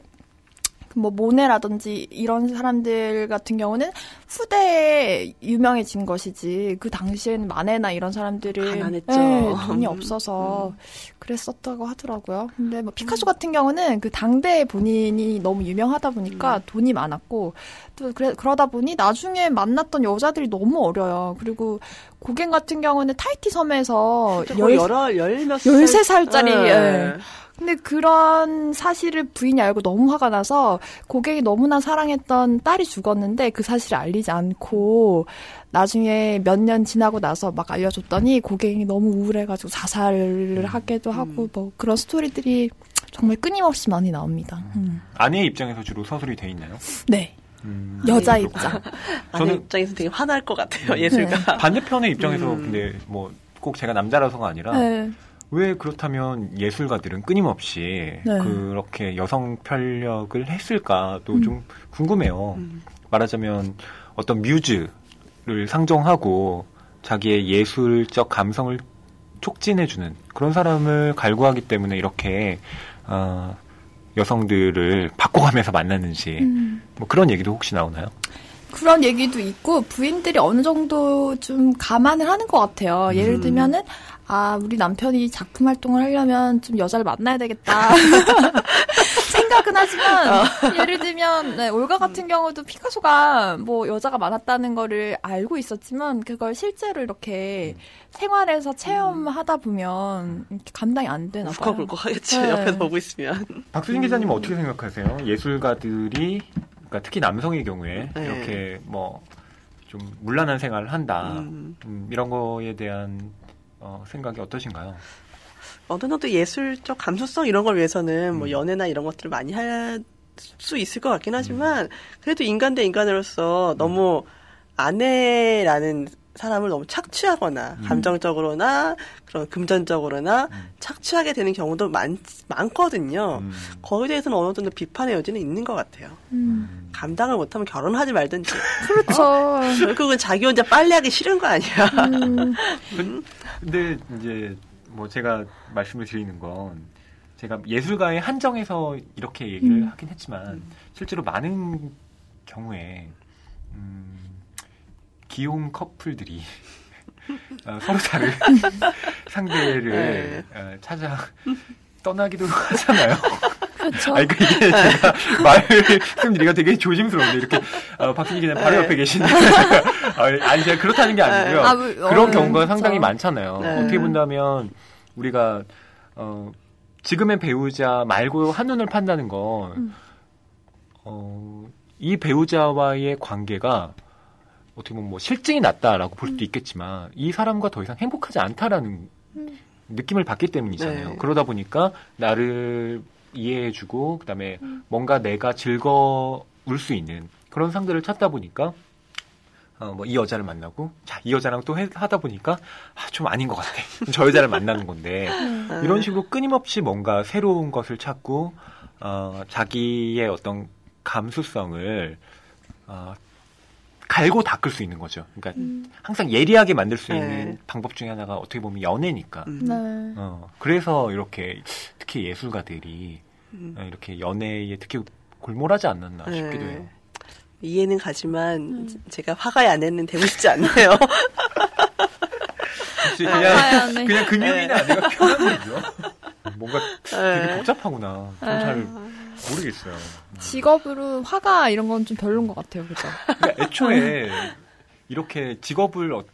뭐 모네라든지 이런 사람들 같은 경우는 후대에 유명해진 것이지 그 당시에는 마네나 이런 사람들은 가난했죠. 네, 돈이 음. 없어서 그랬었다고 하더라고요. 근데 뭐 피카소 같은 경우는 그 당대 본인이 너무 유명하다 보니까 돈이 많았고 또 그래, 그러다 보니 나중에 만났던 여자들이 너무 어려요. 그리고 고갱 같은 경우는 타이티 섬에서 열, 열, 열어 열몇 13살짜리 네. 예. 근데 그런 사실을 부인이 알고 너무 화가 나서 고갱이 너무나 사랑했던 딸이 죽었는데 그 사실을 알리지 않고 나중에 몇 년 지나고 나서 막 알려줬더니 고갱이 너무 우울해가지고 자살을 하기도 하고 뭐 그런 스토리들이 정말 끊임없이 많이 나옵니다. 음. 아내의 입장에서 주로 서술이 돼 있나요? 네. 음, 여자 그렇군요. 입장. 아내 저는- 입장에서 되게 화날 것 같아요 네. 예술가. 반대편의 입장에서 음. 근데 뭐 꼭 제가 남자라서가 아니라 네. 왜 그렇다면 예술가들은 끊임없이 네. 그렇게 여성 편력을 했을까도 음. 좀 궁금해요. 음. 말하자면 어떤 뮤즈를 상정하고 자기의 예술적 감성을 촉진해주는 그런 사람을 갈구하기 때문에 이렇게 어, 여성들을 바꿔가면서 만났는지 음. 뭐 그런 얘기도 혹시 나오나요? 그런 얘기도 있고 부인들이 어느 정도 좀 감안을 하는 것 같아요. 예를 음. 들면은 아 우리 남편이 작품 활동을 하려면 좀 여자를 만나야 되겠다 생각은 하지만 예를 들면 네, 올가 같은 경우도 피카소가 뭐 여자가 많았다는 거를 알고 있었지만 그걸 실제로 이렇게 생활에서 체험하다 보면 이렇게 감당이 안 되나 봐요. 울컥울컥 하겠지 네. 옆에서 보고 있으면. 박수진 기자님은 어떻게 생각하세요? 예술가들이 그러니까 특히 남성의 경우에 네. 이렇게 뭐좀 문란한 생활을 한다 음. 음, 이런 거에 대한 어, 생각이 어떠신가요? 어느 정도 예술적 감수성 이런 걸 위해서는 뭐 음. 연애나 이런 것들을 많이 할 수 있을 것 같긴 하지만 그래도 인간 대 인간으로서 음. 너무 아내라는 사람을 너무 착취하거나 음. 감정적으로나 그런 금전적으로나 음. 착취하게 되는 경우도 많, 많거든요. 음, 거기에 대해서는 어느 정도 비판의 여지는 있는 것 같아요. 음. 감당을 못하면 결혼하지 말든지. 그렇죠. 결국은 자기 혼자 빨래하기 싫은 거 아니야. 음, 근데 이제 뭐 제가 말씀을 드리는 건 제가 예술가의 한정에서 이렇게 얘기를 음. 하긴 했지만 실제로 많은 경우에 음, 기혼 커플들이 어, 서로 다른 상대를 네. 어, 찾아 떠나기도 하잖아요. 그렇죠. 아니, 그 이게 제가 말씀드리기가 되게 조심스러운데, 이렇게, 어, 박승기 기자 바로 네. 옆에 계신데. 아니, 제가 그렇다는 게 아니고요. 아, 뭐, 그런 어, 경우가 그렇죠. 상당히 많잖아요. 네. 어떻게 본다면, 우리가, 어, 지금의 배우자 말고 한눈을 판다는 건, 음. 어, 이 배우자와의 관계가 어떻게 보면 뭐 실증이 났다라고 볼 수도 있겠지만, 이 사람과 더 이상 행복하지 않다라는 음. 느낌을 받기 때문이잖아요. 네. 그러다 보니까 나를 이해해주고 그다음에 음. 뭔가 내가 즐거울 수 있는 그런 상대를 찾다 보니까 어, 뭐 이 여자를 만나고 자 이 여자랑 또 해- 하다 보니까 아, 좀 아닌 것 같아. 저 여자를 만나는 건데 음. 이런 식으로 끊임없이 뭔가 새로운 것을 찾고 어, 자기의 어떤 감수성을 어, 갈고 닦을 수 있는 거죠. 그러니까 항상 예리하게 만들 수 있는 네. 방법 중에 하나가 어떻게 보면 연애니까. 음. 네. 어, 그래서 이렇게 특히 예술가들이 음. 어, 이렇게 연애에 특히 골몰하지 않았나 네. 싶기도 해요. 이해는 가지만 제가 화가의 아내는 되고 싶지 않네요. 네. 그냥. 그냥 금융이나 아내가 편한 거죠. 뭔가 되게 네. 복잡하구나. 좀 잘 모르겠어요. 직업으로 화가 이런 건 좀 별론 것 같아요, 그죠? 그러니까 애초에 이렇게 직업을 어-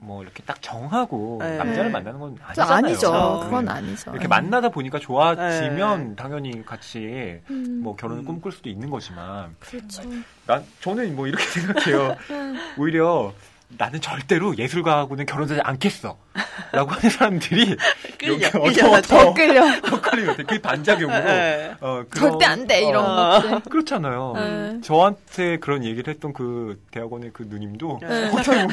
뭐 이렇게 딱 정하고 네. 남자를 만나는 건저 아니잖아요. 아니죠. 그렇죠. 그건 네. 아니죠. 이렇게 네. 만나다 보니까 좋아지면 당연히 같이 음, 뭐 결혼을 음. 꿈꿀 수도 있는 거지만 그렇죠. 난 저는 뭐 이렇게 생각해요. 오히려 나는 절대로 예술가하고는 결혼하지 않겠어. 라고 하는 사람들이 끌려, 여기 끌려. 더 끌려. 더 같아요. 그게 반작용으로. 네. 어, 그런- 절대 안 돼, 이런 어. 것들. 그렇잖아요. 네. 저한테 그런 얘기를 했던 그 대학원의 그 누님도 네. 어떻게 보면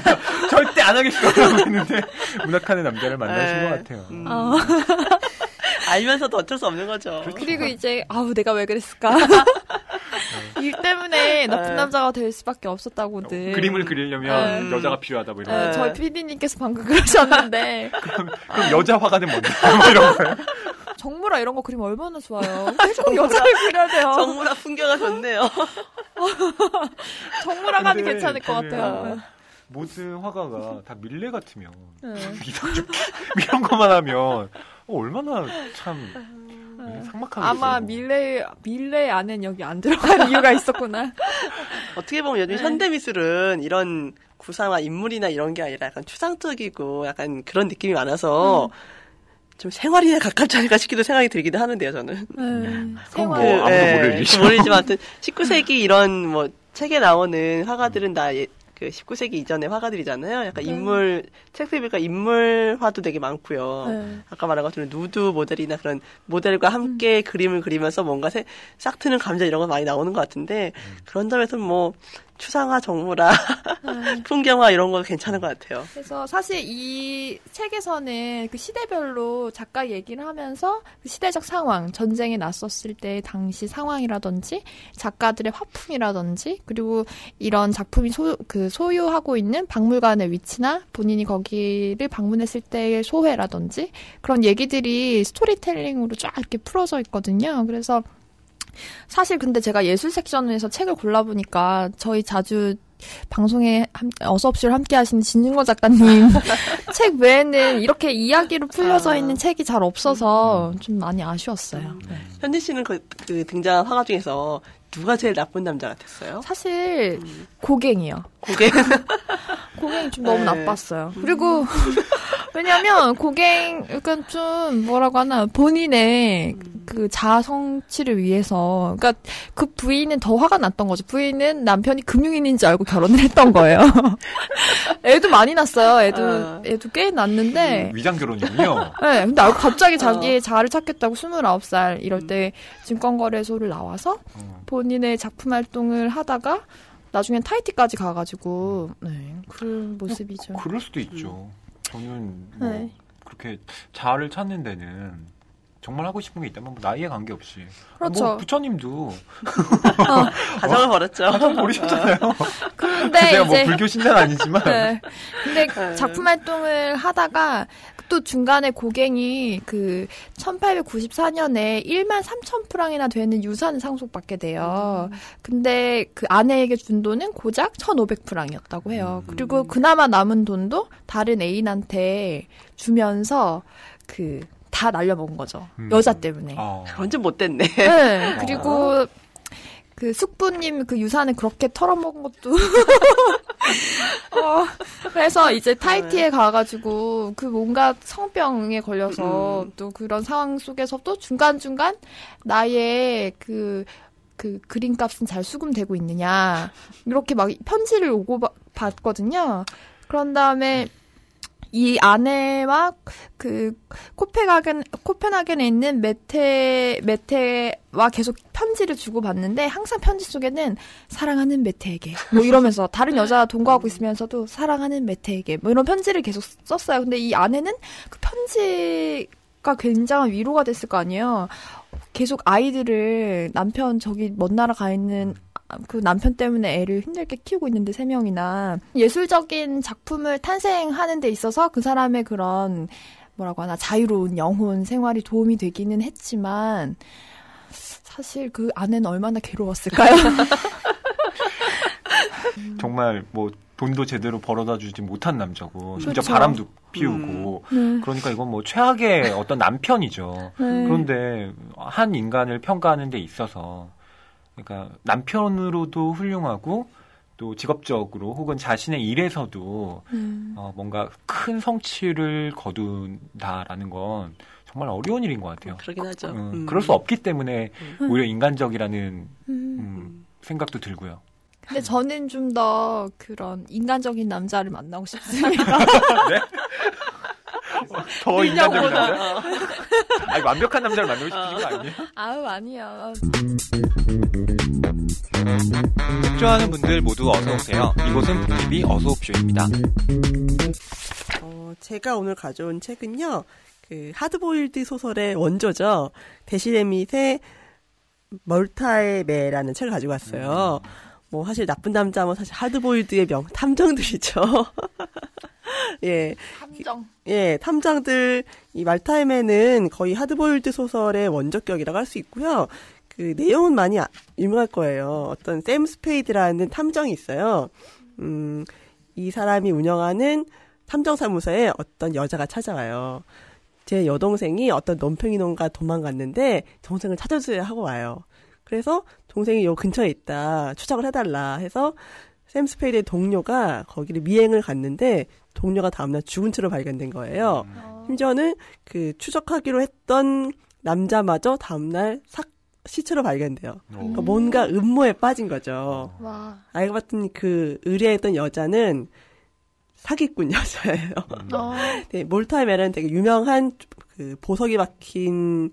절대 안 하겠어 라고 했는데 문학하는 남자를 만나신 네. 것 같아요. 음. 어. 알면서도 어쩔 수 없는 거죠. 그리고 이제, 아우, 내가 왜 그랬을까? 일 때문에 나쁜 네. 남자가 될 수밖에 없었다고들. 그림을 그리려면 네. 여자가 필요하다 뭐 이런. 네, 네. 저희 PD님께서 방금 그러셨는데, 그럼 여자 화가는 뭔데? 뭐 이런 거예요. 정무라 이런 거 그리면 얼마나 좋아요. 꼭 여자를 그려야 돼요. 정문화 풍경가 좋네요. 정무라가 하면 근데 괜찮을 것 같아요. 모든 화가가 다 밀레 같으면 네. 이런 것만 하면 어, 얼마나 참 네, 삭막하게 아마 밀레, 밀레 안엔 여기 안 들어간 이유가 있었구나. 어떻게 보면 요즘 현대 미술은 이런 구상화 인물이나 이런 게 아니라 약간 추상적이고 약간 그런 느낌이 많아서 좀 생활이나 가깝지 않을까 싶기도 생각이 들기도 하는데요, 저는. 네. 그건 생활. 뭐 아무도 예, 모를 일이죠. 모르지만 하여튼 19세기 이런 뭐 책에 나오는 화가들은 다 예, 그 19세기 이전의 화가들이잖아요. 약간 네. 인물 책들 보니까 인물화도 되게 많고요. 네. 아까 말한 것처럼 누드 모델이나 그런 모델과 함께 그림을 그리면서 뭔가 새- 싹 트는 감정 이런 거 많이 나오는 것 같은데 그런 점에서 뭐 추상화, 정무라, 네. 풍경화 이런 거 괜찮은 것 같아요. 그래서 사실 이 책에서는 그 시대별로 작가 얘기를 하면서 그 시대적 상황, 전쟁에 나섰을 때 당시 상황이라든지 작가들의 화풍이라든지 그리고 이런 작품이 소, 그 소유하고 있는 박물관의 위치나 본인이 거기를 방문했을 때의 소회라든지 그런 얘기들이 스토리텔링으로 쫙 이렇게 풀어져 있거든요. 그래서 사실 근데 제가 예술 섹션에서 책을 골라보니까 저희 자주 방송에 함- 어서 없이를 함께 하시는 진중거 작가님 책 외에는 이렇게 이야기로 풀려져 아. 있는 책이 잘 없어서 좀 많이 아쉬웠어요. 네. 현진 씨는 그, 그 등장한 화가 중에서 누가 제일 나쁜 남자 같았어요? 사실 고갱이요. 고개 고갱이 좀 너무 네. 나빴어요. 그리고 왜냐면 고갱 약간 좀 뭐라고 하나 본인의 그 자아 성취를 위해서 그러니까 그 부인은 더 화가 났던 거죠. 부인은 남편이 금융인인 줄 알고 결혼을 했던 거예요. 애도 많이 났어요. 애도 아. 애도 꽤 났는데 위장 결혼이군요. 네, 근데 알고 갑자기 자기의 자아를 찾겠다고 29살 이럴 때 증권거래소를 나와서 어. 본인의 작품 활동을 하다가 나중엔 타이티까지 가가지고 네, 그런 모습이죠. 그럴 수도 있죠. 저는 뭐 네. 그렇게 자아를 찾는 데는 정말 하고 싶은 게 있다면 뭐 나이에 관계없이. 그렇죠. 뭐 부처님도 가정을 벌였죠. 가정 버리셨잖아요. 그런데 제가 뭐 이제 불교 신자는 아니지만 네. 근데 네. 작품 활동을 하다가 또 중간에 고갱이 그 1894년에 1만 3천 프랑이나 되는 유산을 상속받게 돼요. 근데 그 아내에게 준 돈은 고작 1,500 프랑이었다고 해요. 음. 그리고 그나마 남은 돈도 다른 애인한테 주면서 그 다 날려먹은 거죠. 음. 여자 때문에. 어. 완전 못됐네. 네. 그리고 그 숙부님 그 유산을 그렇게 털어먹은 것도. 어, 그래서 이제 타이티에 가가지고 그 뭔가 성병에 걸려서 음. 또 그런 상황 속에서도 중간중간 나의 그, 그 그림값은 잘 수금되고 있느냐. 이렇게 막 편지를 오고 바- 받거든요. 그런 다음에 이 아내와 그 코펜하겐 코펜하겐에 있는 메테 메테와 계속 편지를 주고 받는데 항상 편지 속에는 사랑하는 메테에게 뭐 이러면서 다른 여자 동거하고 있으면서도 사랑하는 메테에게 뭐 이런 편지를 계속 썼어요. 근데 이 아내는 그 편지가 굉장한 위로가 됐을 거 아니에요. 계속 아이들을 남편 저기 먼 나라 가 있는 그 남편 때문에 애를 힘들게 키우고 있는데 세 명이나 예술적인 작품을 탄생하는 데 있어서 그 사람의 그런 뭐라고 하나 자유로운 영혼 생활이 도움이 되기는 했지만 사실 그 아내는 얼마나 괴로웠을까요? 정말 뭐 돈도 제대로 벌어다 주지 못한 남자고 심지어 그렇죠. 바람도 피우고 네. 그러니까 이건 뭐 최악의 어떤 남편이죠. 네. 그런데 한 인간을 평가하는 데 있어서 그러니까 남편으로도 훌륭하고 또 직업적으로 혹은 자신의 일에서도 음. 어, 뭔가 큰 성취를 거둔다라는 건 정말 어려운 일인 것 같아요. 그러긴 하죠. 음, 음. 그럴 수 없기 때문에 음. 오히려 인간적이라는 음. 음, 생각도 들고요. 근데 저는 좀 더 그런 인간적인 남자를 만나고 싶습니다. 더. 남자? 어. 아니, 완벽한 남자를 만나고 싶으신 거 아니에요? 아우 아니야. 좋아하는 분들 모두 어서 오세요. 이곳은 북TV 어서옵쇼입니다. 어, 제가 오늘 가져온 책은요, 그, 하드보일드 소설의 원조죠. 대실 해밋의 몰타의 매라는 책을 가지고 왔어요. 뭐, 사실 나쁜 남자, 뭐, 사실 하드보일드의 명, 탐정들이죠. 예, 탐정. 예, 탐정들, 이 말타의 매는 거의 하드보일드 소설의 원조격이라고 할 수 있고요. 그 내용은 많이 아- 유명할 거예요. 어떤 샘 스페이드라는 탐정이 있어요. 음, 이 사람이 운영하는 탐정 사무소에 어떤 여자가 찾아와요. 제 여동생이 어떤 놈팽이놈과 도망갔는데 동생을 찾아주세요 하고 와요. 그래서 동생이 요 근처에 있다 추적을 해달라 해서 샘 스페이드의 동료가 거기를 미행을 갔는데 동료가 다음날 죽은 채로 발견된 거예요. 심지어는 그 추적하기로 했던 남자마저 다음날 삭 시체로 발견돼요. 그러니까 뭔가 음모에 빠진 거죠. 와. 알고 봤더니 그 의뢰했던 여자는 사기꾼 여자예요. 어. 네, 멜은 되게 유명한 그 보석이 박힌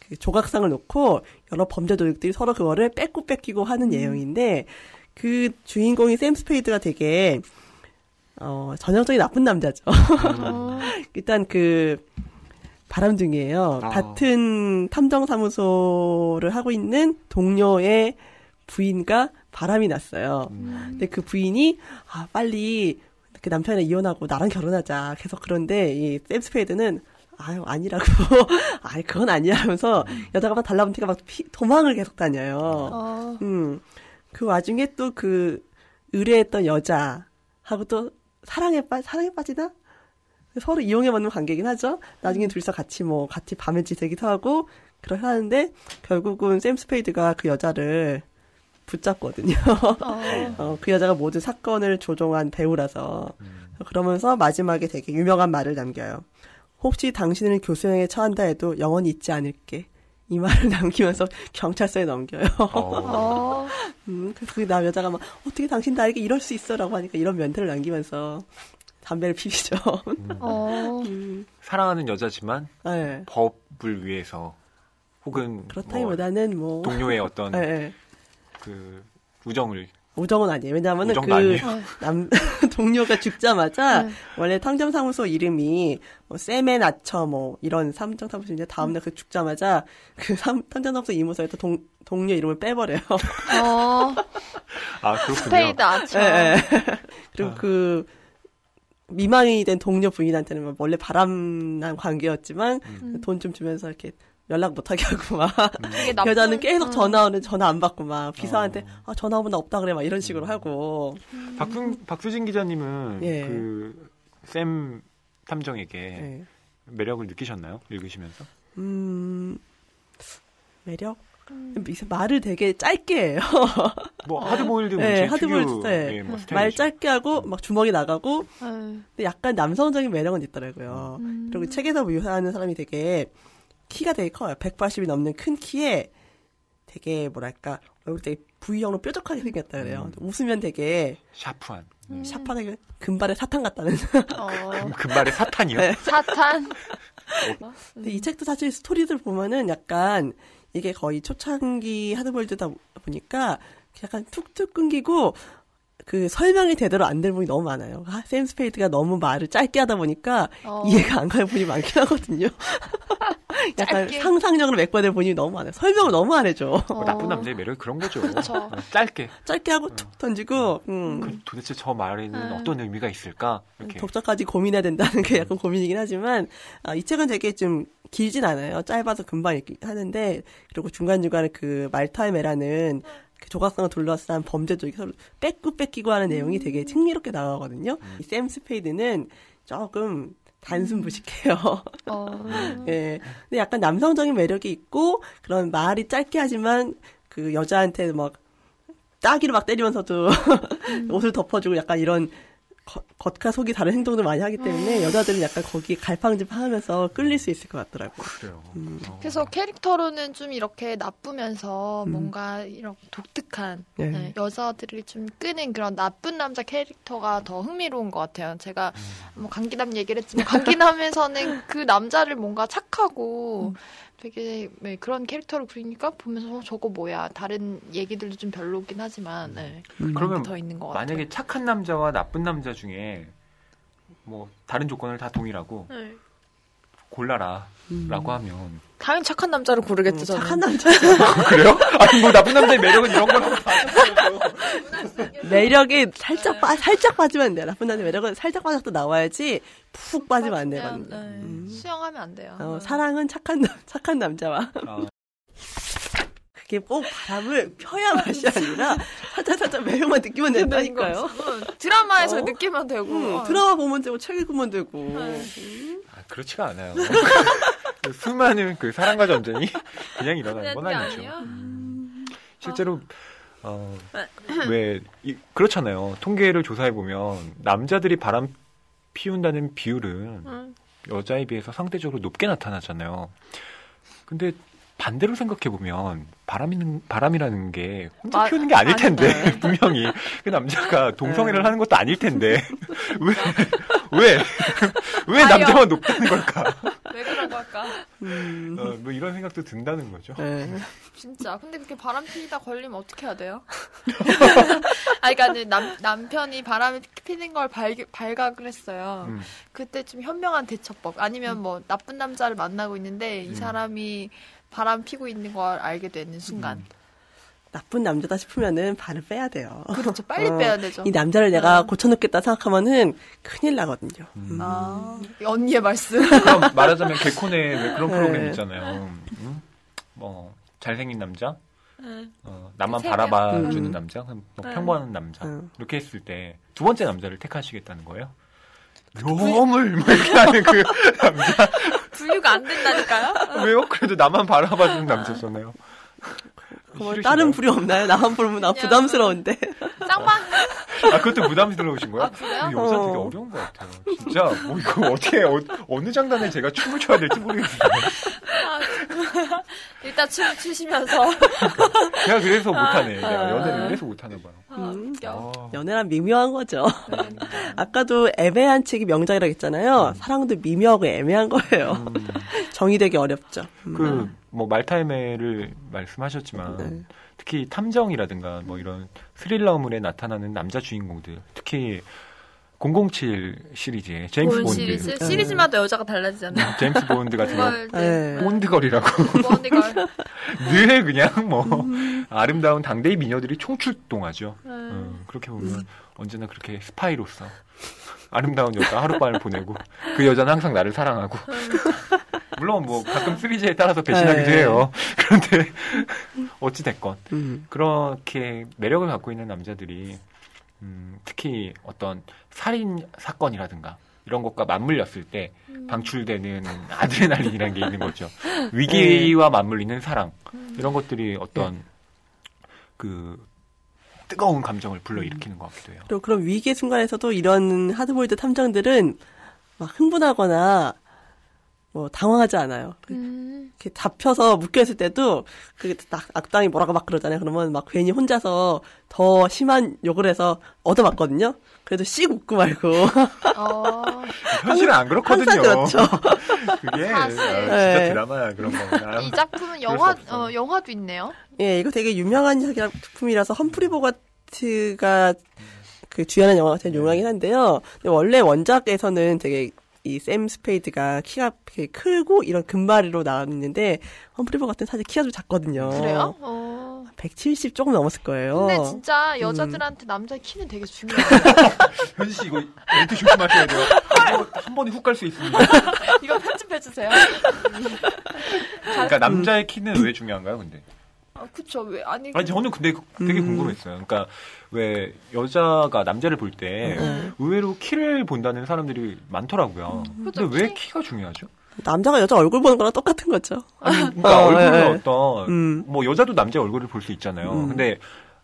그 조각상을 놓고 여러 범죄 도둑들이 서로 그거를 뺏고 뺏기고 하는 내용인데 그 주인공이 샘 스페이드가 되게 어 전형적인 나쁜 남자죠. 어. 일단 그 바람둥이에요. 아. 같은 탐정사무소를 하고 있는 동료의 부인과 바람이 났어요. 근데 그 부인이 아 빨리 그 남편이랑 이혼하고 나랑 결혼하자. 계속 그런데 이 샘 스페이드는 아유 아니라고 아니 그건 아니야 하면서 여자가 막 달라붙으니까 막 피- 도망을 계속 다녀요. 어. 음. 그 와중에 또 그 의뢰했던 여자하고 또 사랑에 빠 사랑에 빠지나? 서로 이용해 먹는 관계긴 하죠. 나중에 둘이서 같이 뭐 같이 밤에 지새기도 하고 그렇게 하는데 결국은 샘 스페이드가 그 여자를 붙잡거든요. 어. 어, 그 여자가 모든 사건을 조종한 배우라서 그러면서 마지막에 되게 유명한 말을 남겨요. 혹시 당신을 교수형에 처한다 해도 영원히 잊지 않을게. 이 말을 남기면서 경찰서에 넘겨요. 어. 음, 그래서 그 남 여자가 막 어떻게 당신 나에게 이럴 수 있어라고 하니까 이런 멘트를 남기면서 담배를 피우죠. 어. 음, 사랑하는 여자지만 네. 법을 위해서 혹은 뭐 그렇다기보다는 뭐, 동료의 어떤 예, 예. 그 우정을 우정은 아니에요. 왜냐하면은 그. 남 동료가 죽자마자 네. 원래 탐정사무소 이름이 뭐 쌤 앤 아처 뭐 이런 탐정사무소인데 다음날 그 죽자마자 그 삼- 탐정사무소 사무소에서 동 동료 이름을 빼버려요. 어. 아 그렇군요. 스페이드 아처. 예, 예. 그리고 아. 그 미망이 된 동료 부인한테는 뭐 원래 바람난 관계였지만 음. 돈좀 주면서 이렇게 연락 못하게 하고 막 나쁜- 여자는 계속 어. 전화 오는 전화 안 받고 막 비서한테 어. 아 전화 오면 나 없다 그래 막 이런 식으로 하고 박수, 박수진 기자님은 예. 그샘 탐정에게 예. 매력을 느끼셨나요? 읽으시면서? 음 매력 이제 말을 되게 짧게 해요. 뭐 하드보일드 네, 문제 하드보일드 특유 네. 예, 뭐말 스타일이죠. 짧게 하고 막 주먹이 나가고 네. 근데 약간 남성적인 매력은 있더라고요. 음. 그리고 책에서 묘사하는 사람이 되게 키가 되게 커요. 180이 넘는 큰 키에 되게 뭐랄까 얼굴 되게 V형으로 뾰족하게 생겼다 그래요. 웃으면 되게 샤프한. 샤프하게 금발의 사탄 같다는. 어, 금발의 사탄이요? 네. 사탄. 근데 이 책도 사실 스토리들 보면은 약간 이게 거의 초창기 하드보일드다 보니까 약간 툭툭 끊기고 그 설명이 제대로 안된 부분이 너무 많아요. 아, 샘 스페이드가 너무 말을 짧게 하다 보니까 어. 이해가 안 가는 부분이 많긴 하거든요. 약간 짧게. 상상력으로 메꿔야 될 부분이 너무 많아요. 설명을 너무 안 해줘. 뭐 나쁜 남자의 매력이 그런 거죠. 어, 짧게. 짧게 하고 툭 던지고 음, 그 도대체 저 말에는 음. 어떤 의미가 있을까? 이렇게. 독자까지 고민해야 된다는 게 약간 고민이긴 하지만 아, 이 책은 되게 좀 길진 않아요. 짧아서 금방 읽기 하는데 그리고 중간중간에 그 말타의 매라는 그 조각상을 둘러싼 범죄도 서로 뺏고 뺏기고 하는 내용이 되게 흥미롭게 나오거든요. 이샘 스페이드는 조금 단순무식해요. 어. 예. 근데 약간 남성적인 매력이 있고 그런 말이 짧게 하지만 그 여자한테 막 따기로 막 때리면서도 옷을 덮어주고 약간 이런 겉- 겉과 속이 다른 행동들 많이 하기 때문에 여자들은 약간 거기 갈팡질팡하면서 끌릴 수 있을 것 같더라고요. 그래요. 음. 어. 그래서 캐릭터로는 좀 이렇게 나쁘면서 음. 뭔가 이런 독특한 네. 네, 여자들을 좀 끄는 그런 나쁜 남자 캐릭터가 더 흥미로운 것 같아요. 제가 뭐 강기남 얘기를 했지만 강기남에서는 그 남자를 뭔가 착하고 되게 네, 그런 캐릭터를 그리니까 보면서 어, 저거 뭐야 다른 얘기들도 좀 별로긴 하지만 네, 음. 그러면 더 있는 것 같아요. 만약에 착한 남자와 나쁜 남자 중에 뭐 다른 조건을 다 동일하고 네. 골라라라고 음. 하면 당연히 착한 남자를 고르겠죠. 음, 저는. 착한 남자 그래요? 아니 뭐 나쁜 남자의 매력은 이런 거라고 매력이 살짝 빠 살짝 빠지면 안 돼요. 나쁜 남자 매력은 살짝 빠져도 나와야지 푹 빠지면 안 돼요. 네, 음. 수영하면 안 돼요. 어, 네. 사랑은 착한 남 착한 남자와 아, 그게 꼭 바람을 펴야 맛이 아니라 살짝 살짝 매력만 느끼면 된다니까요. 드라마에서 어? 느끼면 되고 음, 어. 드라마 보면 되고 책 읽으면 되고. 네. 아, 그렇지가 않아요. 그 수많은 그 사랑과 전쟁이 그냥 일어나는 건 아니죠. 아니에요? 실제로 어, 왜 이, 그렇잖아요. 통계를 조사해 보면 남자들이 바람 피운다는 비율은 음. 여자에 비해서 상대적으로 높게 나타나잖아요. 근데 반대로 생각해 보면 바람이는 바람이라는 게 혼자 아, 피우는 게 아닐. 텐데 분명히 그 남자가 동성애를 하는 것도 아닐 텐데 왜 왜. 남자만 높다는 걸까? 왜 그런 걸까? 음. 어, 뭐 이런 생각도 든다는 거죠. 네. 진짜. 근데 그렇게 바람 피다 걸리면 어떻게 해야 돼요? 아, 그러니까 남, 남편이 바람을 피는 걸 발, 발각을 했어요. 음. 그때 좀 현명한 대처법. 아니면 뭐 나쁜 남자를 만나고 있는데 이 음. 사람이 바람 피고 있는 걸 알게 되는 순간. 음. 나쁜 남자다 싶으면은 발을 빼야 돼요. 그렇죠. 빨리 어, 빼야 되죠. 이 남자를 내가 음. 고쳐놓겠다 생각하면은 큰일 나거든요. 음. 아, 언니의 말씀. 그럼 말하자면 개콘에 왜 그런 네. 프로그램 있잖아요. 음? 뭐 잘생긴 남자, 네. 어, 나만 세 바라봐주는 명. 음. 남자, 뭐 네. 평범한 남자 음. 이렇게 했을 때 두 번째 남자를 택하시겠다는 거예요? 너물 뭐 이렇게 하는 그 남자 분류가 안 된다니까요? 왜요? 그래도 나만 바라봐주는 남자잖아요. 뭐? 다른 불이 없나요? 나만 부르면 나 그냥- 부담스러운데. 쌍방? 아 그것도 부담스러우신 거예요? 아, 그래요? 이 여자 되게 어. 어려운 것 같아요. 진짜 뭐 이거 어떻게 어, 느 장단에 제가 춤을 춰야 될지 모르겠어요. 일단 춤 추시면서. 제가 그래서 못하네. 아. 내가 연애를 그래서 못하나 봐요. 아, 음. 연애란 미묘한 거죠. 네. 아까도 애매한 책이 명작이라고 했잖아요. 사랑도 미묘하고 애매한 거예요. 음. 정의되기 어렵죠. 음. 그, 뭐, 말타임을 말씀하셨지만, 네. 특히 탐정이라든가, 뭐, 이런 스릴러물에 나타나는 남자 주인공들, 특히 007 시리즈의 제임스 본 본드. 시리즈? 네. 시리즈마다 여자가 달라지잖아요. 제임스 본드 같은 거, 네. 본드걸이라고. 본드걸. 늘 그냥 뭐, 아름다운 당대의 미녀들이 총출동하죠. 네. 어, 그렇게 보면 언제나 그렇게 스파이로서 아름다운 여자 하룻밤을 보내고 그 여자는 항상 나를 사랑하고 물론 뭐 가끔 3G에 따라서 배신하기도 네. 해요. 그런데 어찌 됐건 음. 그렇게 매력을 갖고 있는 남자들이 음, 특히 어떤 살인 사건이라든가 이런 것과 맞물렸을 때 음. 방출되는 아드레날린이라는 게 있는 거죠. 위기와 맞물리는 사랑 이런 것들이 어떤 그 뜨거운 감정을 불러일으키는 것 같기도 해요. 그리고 그런 위기의 순간에서도 이런 하드보일드 탐정들은 막 흥분하거나 뭐 당황하지 않아요. 음. 이렇게 잡혀서 묶여있을 때도 그 악- 악당이 뭐라고 막 그러잖아요. 그러면 막 괜히 혼자서 더 심한 욕을 해서 얻어맞거든요. 그래도 씩 웃고 말고. 어, 현실은 안 그렇거든요. 그렇죠. 그게. 아, 진짜 네. 드라마야 그런 거구나. 이 작품은 수 영화. 어, 영화도 있네요. 예, 이거 되게 유명한 작품이라서 험프리 보가트가 그 주연한 영화가 되게 유명하긴 한데요. 근데 원래 원작에서는 되게 이 샘 스페이드가 키가 되게 크고 이런 금발이로 나왔는데 험프리 보가트는 사실 키가 좀 작거든요. 그래요? 어. 170 조금 넘었을 거예요. 근데 음. 진짜 여자들한테 남자 키는 되게 중요해요. 현지 씨 이거 멘트 조심하셔야 돼요. 이거 한 번에 훅 갈 수 있습니다. 이거 편집해 주세요. 그러니까 남자의 키는 왜 중요한가요, 근데? 아, 그쵸. 왜, 아니. 아니 저는 근데 되게 음. 궁금했어요. 그러니까 왜 여자가 남자를 볼 때 음. 의외로 키를 본다는 사람들이 많더라고요. 그죠, 근데 왜 키- 키가 중요하죠? 남자가 여자 얼굴 보는 거랑 똑같은 거죠. 아니, 그러니까 어, 얼굴은 예, 예. 어떤 음. 뭐 여자도 남자의 얼굴을 볼 수 있잖아요. 음. 근데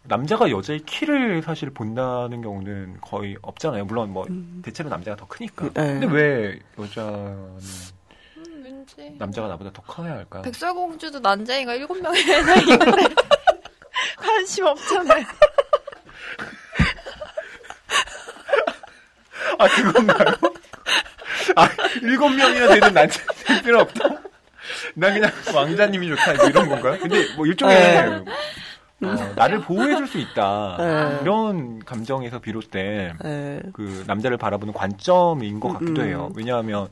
남자가 여자의 키를 사실 본다는 경우는 거의 없잖아요. 물론 뭐 음. 대체로 남자가 더 크니까. 네. 근데 왜 여자는 음, 왠지. 남자가 나보다 더 커야 할까? 백설공주도 난쟁이가 일곱 명이나 있는데 관심 없잖아요. 아 그건가요? 아 일곱 명이나 되는 남자 될 필요 없다. 난 그냥 왕자님이 좋다 뭐 이런 건가요? 근데 뭐 일종의 어, 나를 보호해줄 수 있다 네. 이런 감정에서 비롯된 예. 그 남자를 바라보는 관점인 것 같기도 음. 해요. 왜냐하면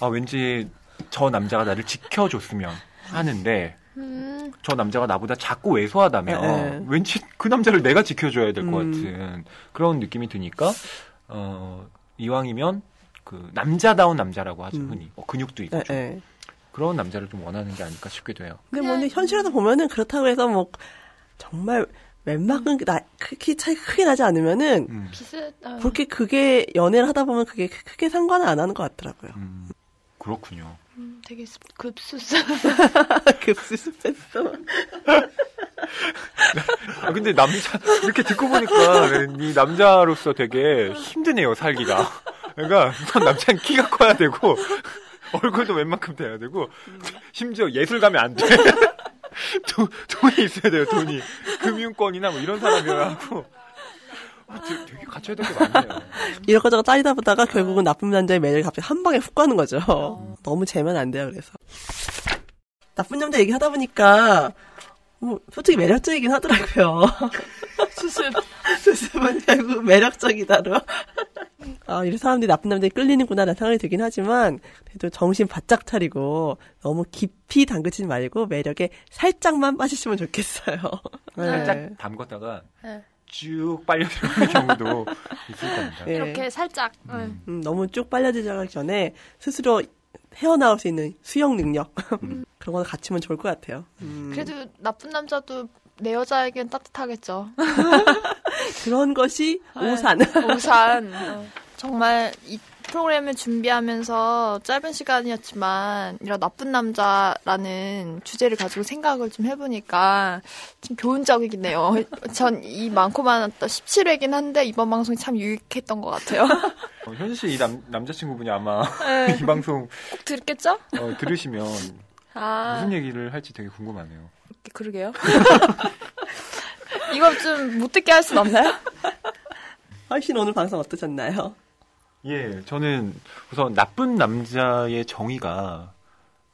아 왠지 저 남자가 나를 지켜줬으면 하는데 음, 저 남자가 나보다 작고 왜소하다면 네. 왠지 그 남자를 내가 지켜줘야 될것 음. 같은 그런 느낌이 드니까 어 이왕이면 그 남자다운 남자라고 하죠 음. 흔히 뭐 근육도 있고 예, 좀 예. 그런 남자를 좀 원하는 게 아닐까 싶기도 해요. 근데 뭐 근데 현실에서 보면은 그렇다고 해서 뭐 정말 웬만큼 나, 크- 키 차이가 크게 나지 않으면은 음, 비슷, 어. 그렇게 그게 연애를 하다 보면 그게 크- 크게 상관을 안 하는 것 같더라고요. 음, 그렇군요. 음, 되게 습- 급수스. 급수습했어. 아 근데 남자 이렇게 듣고 보니까 이 남자로서 되게 힘드네요 살기가. 그러니까 우선 남자는 키가 커야 되고 얼굴도 웬만큼 돼야 되고 심지어 예술 가면 안 돼. 도, 돈이 있어야 돼요 돈이 금융권이나 뭐 이런 사람이라 하고 아, 되게, 되게 갖춰야 될 게 많네요. 이것저것 짜리다 보다가 결국은 나쁜 남자의 매력이 갑자기 한 방에 훅 가는 거죠. 너무 재면 안 돼요, 그래서. 나쁜 남자 얘기하다 보니까, 뭐, 솔직히 매력적이긴 하더라고요. 수습. 수습은 결국 매력적이다로. 아, 이런 사람들이 나쁜 남자에 끌리는구나라는 생각이 들긴 하지만, 그래도 정신 바짝 차리고, 너무 깊이 담그지 말고, 매력에 살짝만 빠지시면 좋겠어요. 네. 살짝 담궜다가 네. 쭉 빨려 들어가는 경우도 있을 겁니다. 예. 이렇게 살짝. 음. 음, 너무 쭉 빨려 들어가기 전에 스스로 헤어나올 수 있는 수영 능력 그런 거 갖추면 좋을 것 같아요. 음, 그래도 나쁜 남자도 내 여자에겐 따뜻하겠죠. 그런 것이 네. 오산. 우산. 어. 정말 이 프로그램을 준비하면서 짧은 시간이었지만 이런 나쁜 남자라는 주제를 가지고 생각을 좀 해보니까 좀 교훈적이네요. 전 이 많고 많았던 17회긴 한데 이번 방송이 참 유익했던 것 같아요. 어, 현실 씨이 남자친구분이 아마 네. 이 방송 꼭 들겠죠? 어, 들으시면 아, 무슨 얘기를 할지 되게 궁금하네요. 그러게요. 이거 좀못 듣게 할 순 없나요? 훨씬 오늘 방송 어떠셨나요? 예, 저는 우선 나쁜 남자의 정의가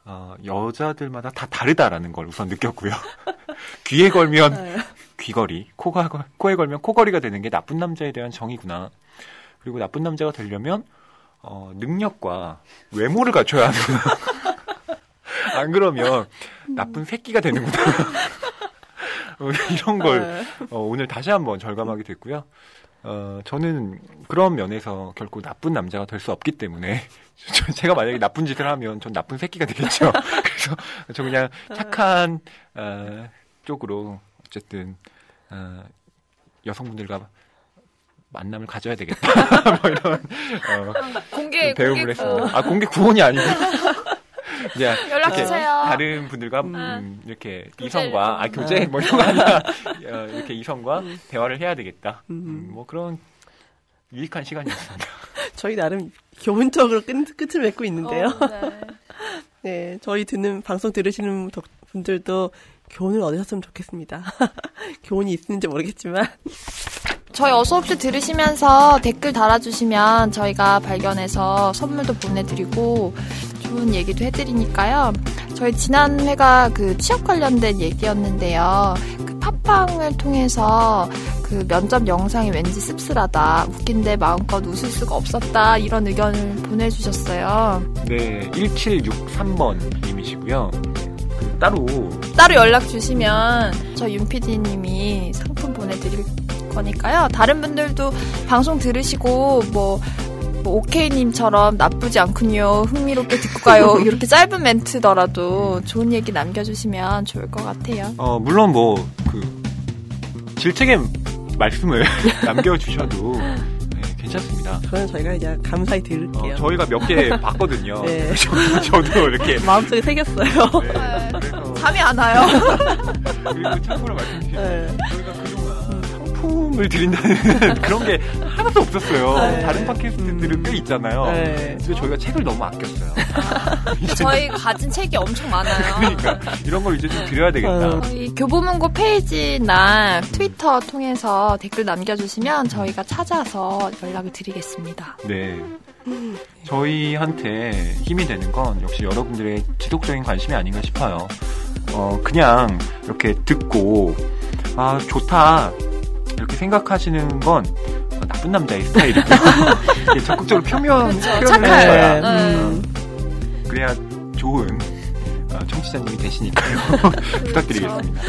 어, 여자들마다 다 다르다라는 걸 우선 느꼈고요. 귀에 걸면 네. 귀걸이, 코가, 걸- 코에 걸면 코걸이가 되는 게 나쁜 남자에 대한 정의구나. 그리고 나쁜 남자가 되려면 어, 능력과 외모를 갖춰야 하는구나. 안 그러면 나쁜 새끼가 되는구나. 어, 이런 걸 네. 어, 오늘 다시 한번 절감하게 됐고요. 어, 저는 그런 면에서 결코 나쁜 남자가 될 수 없기 때문에 저- 제가 만약에 나쁜 짓을 하면 전 나쁜 새끼가 되겠죠. 그래서 저 그냥 착한 어, 쪽으로 어쨌든 어, 여성분들과 만남을 가져야 되겠다. 뭐 이런 어, 공개, 배움을 공개 했습니다. 아 공개 구원이 아니고 이제 연락 이렇게 주세요. 다른 분들과 음, 이렇게 교제. 이성과 아 음. 교제 뭐 이런 거 아니라 어, 이렇게 이성과 대화를 해야 되겠다. 음. 음, 뭐 그런 유익한 시간이었습니다. 저희 나름 교훈적으로 끝, 끝을 맺고 있는데요. 어, 네. 네, 저희 듣는 방송 들으시는 덕- 분들도 교훈을 얻으셨으면 좋겠습니다. 교훈이 있는지 모르겠지만 저희 어서옵쇼 들으시면서 댓글 달아주시면 저희가 발견해서 선물도 보내드리고 좋은 얘기도 해드리니까요. 저희 지난 회가 그 취업 관련된 얘기였는데요. 그 팟빵을 통해서 그 면접 영상이 왠지 씁쓸하다, 웃긴데 마음껏 웃을 수가 없었다 이런 의견을 보내주셨어요. 네, 1763번 님이시고요. 그 따로 따로 연락 주시면 저 윤PD님이 상품 보내드릴 거니까요. 다른 분들도 방송 들으시고 뭐, 뭐 오케이님처럼 나쁘지 않군요. 흥미롭게 듣고 가요. 이렇게 짧은 멘트더라도 좋은 얘기 남겨주시면 좋을 것 같아요. 어 물론 뭐 그 질책의 말씀을 남겨주셔도 네, 괜찮습니다. 그건 저희가 이제 감사히 어, 들을게요. 저희가 몇 개 봤거든요. 네. 저도, 저도 이렇게 마음속에 새겼어요. 네, 그래서 잠이 안 와요. 그리고 참고로 말씀드리면 네. 상품을 드린다는 그런 게 하나도 없었어요. 네. 다른 팟캐스트들은 꽤 있잖아요. 네. 그래서 저희가 책을 너무 아꼈어요. 저희 가진 책이 엄청 많아요. 그러니까 이런 걸 이제 좀 드려야 되겠다. 어. 저희 교보문고 페이지나 트위터 통해서 댓글 남겨주시면 저희가 찾아서 연락을 드리겠습니다. 네. 저희한테 힘이 되는 건 역시 여러분들의 지속적인 관심이 아닌가 싶어요. 어, 그냥 이렇게 듣고, 아, 좋다. 이렇게 생각하시는 건 어, 나쁜 남자의 스타일이고요. 이게 적극적으로 표명, 표현을 착해요. 해야 네. 음, 그래야 좋은 어, 청취자님이 되시니까요. 부탁드리겠습니다.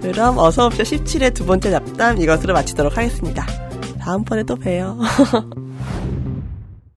그럼 어서옵쇼 17회 두 번째 잡담 이것으로 마치도록 하겠습니다. 다음번에 또 봬요.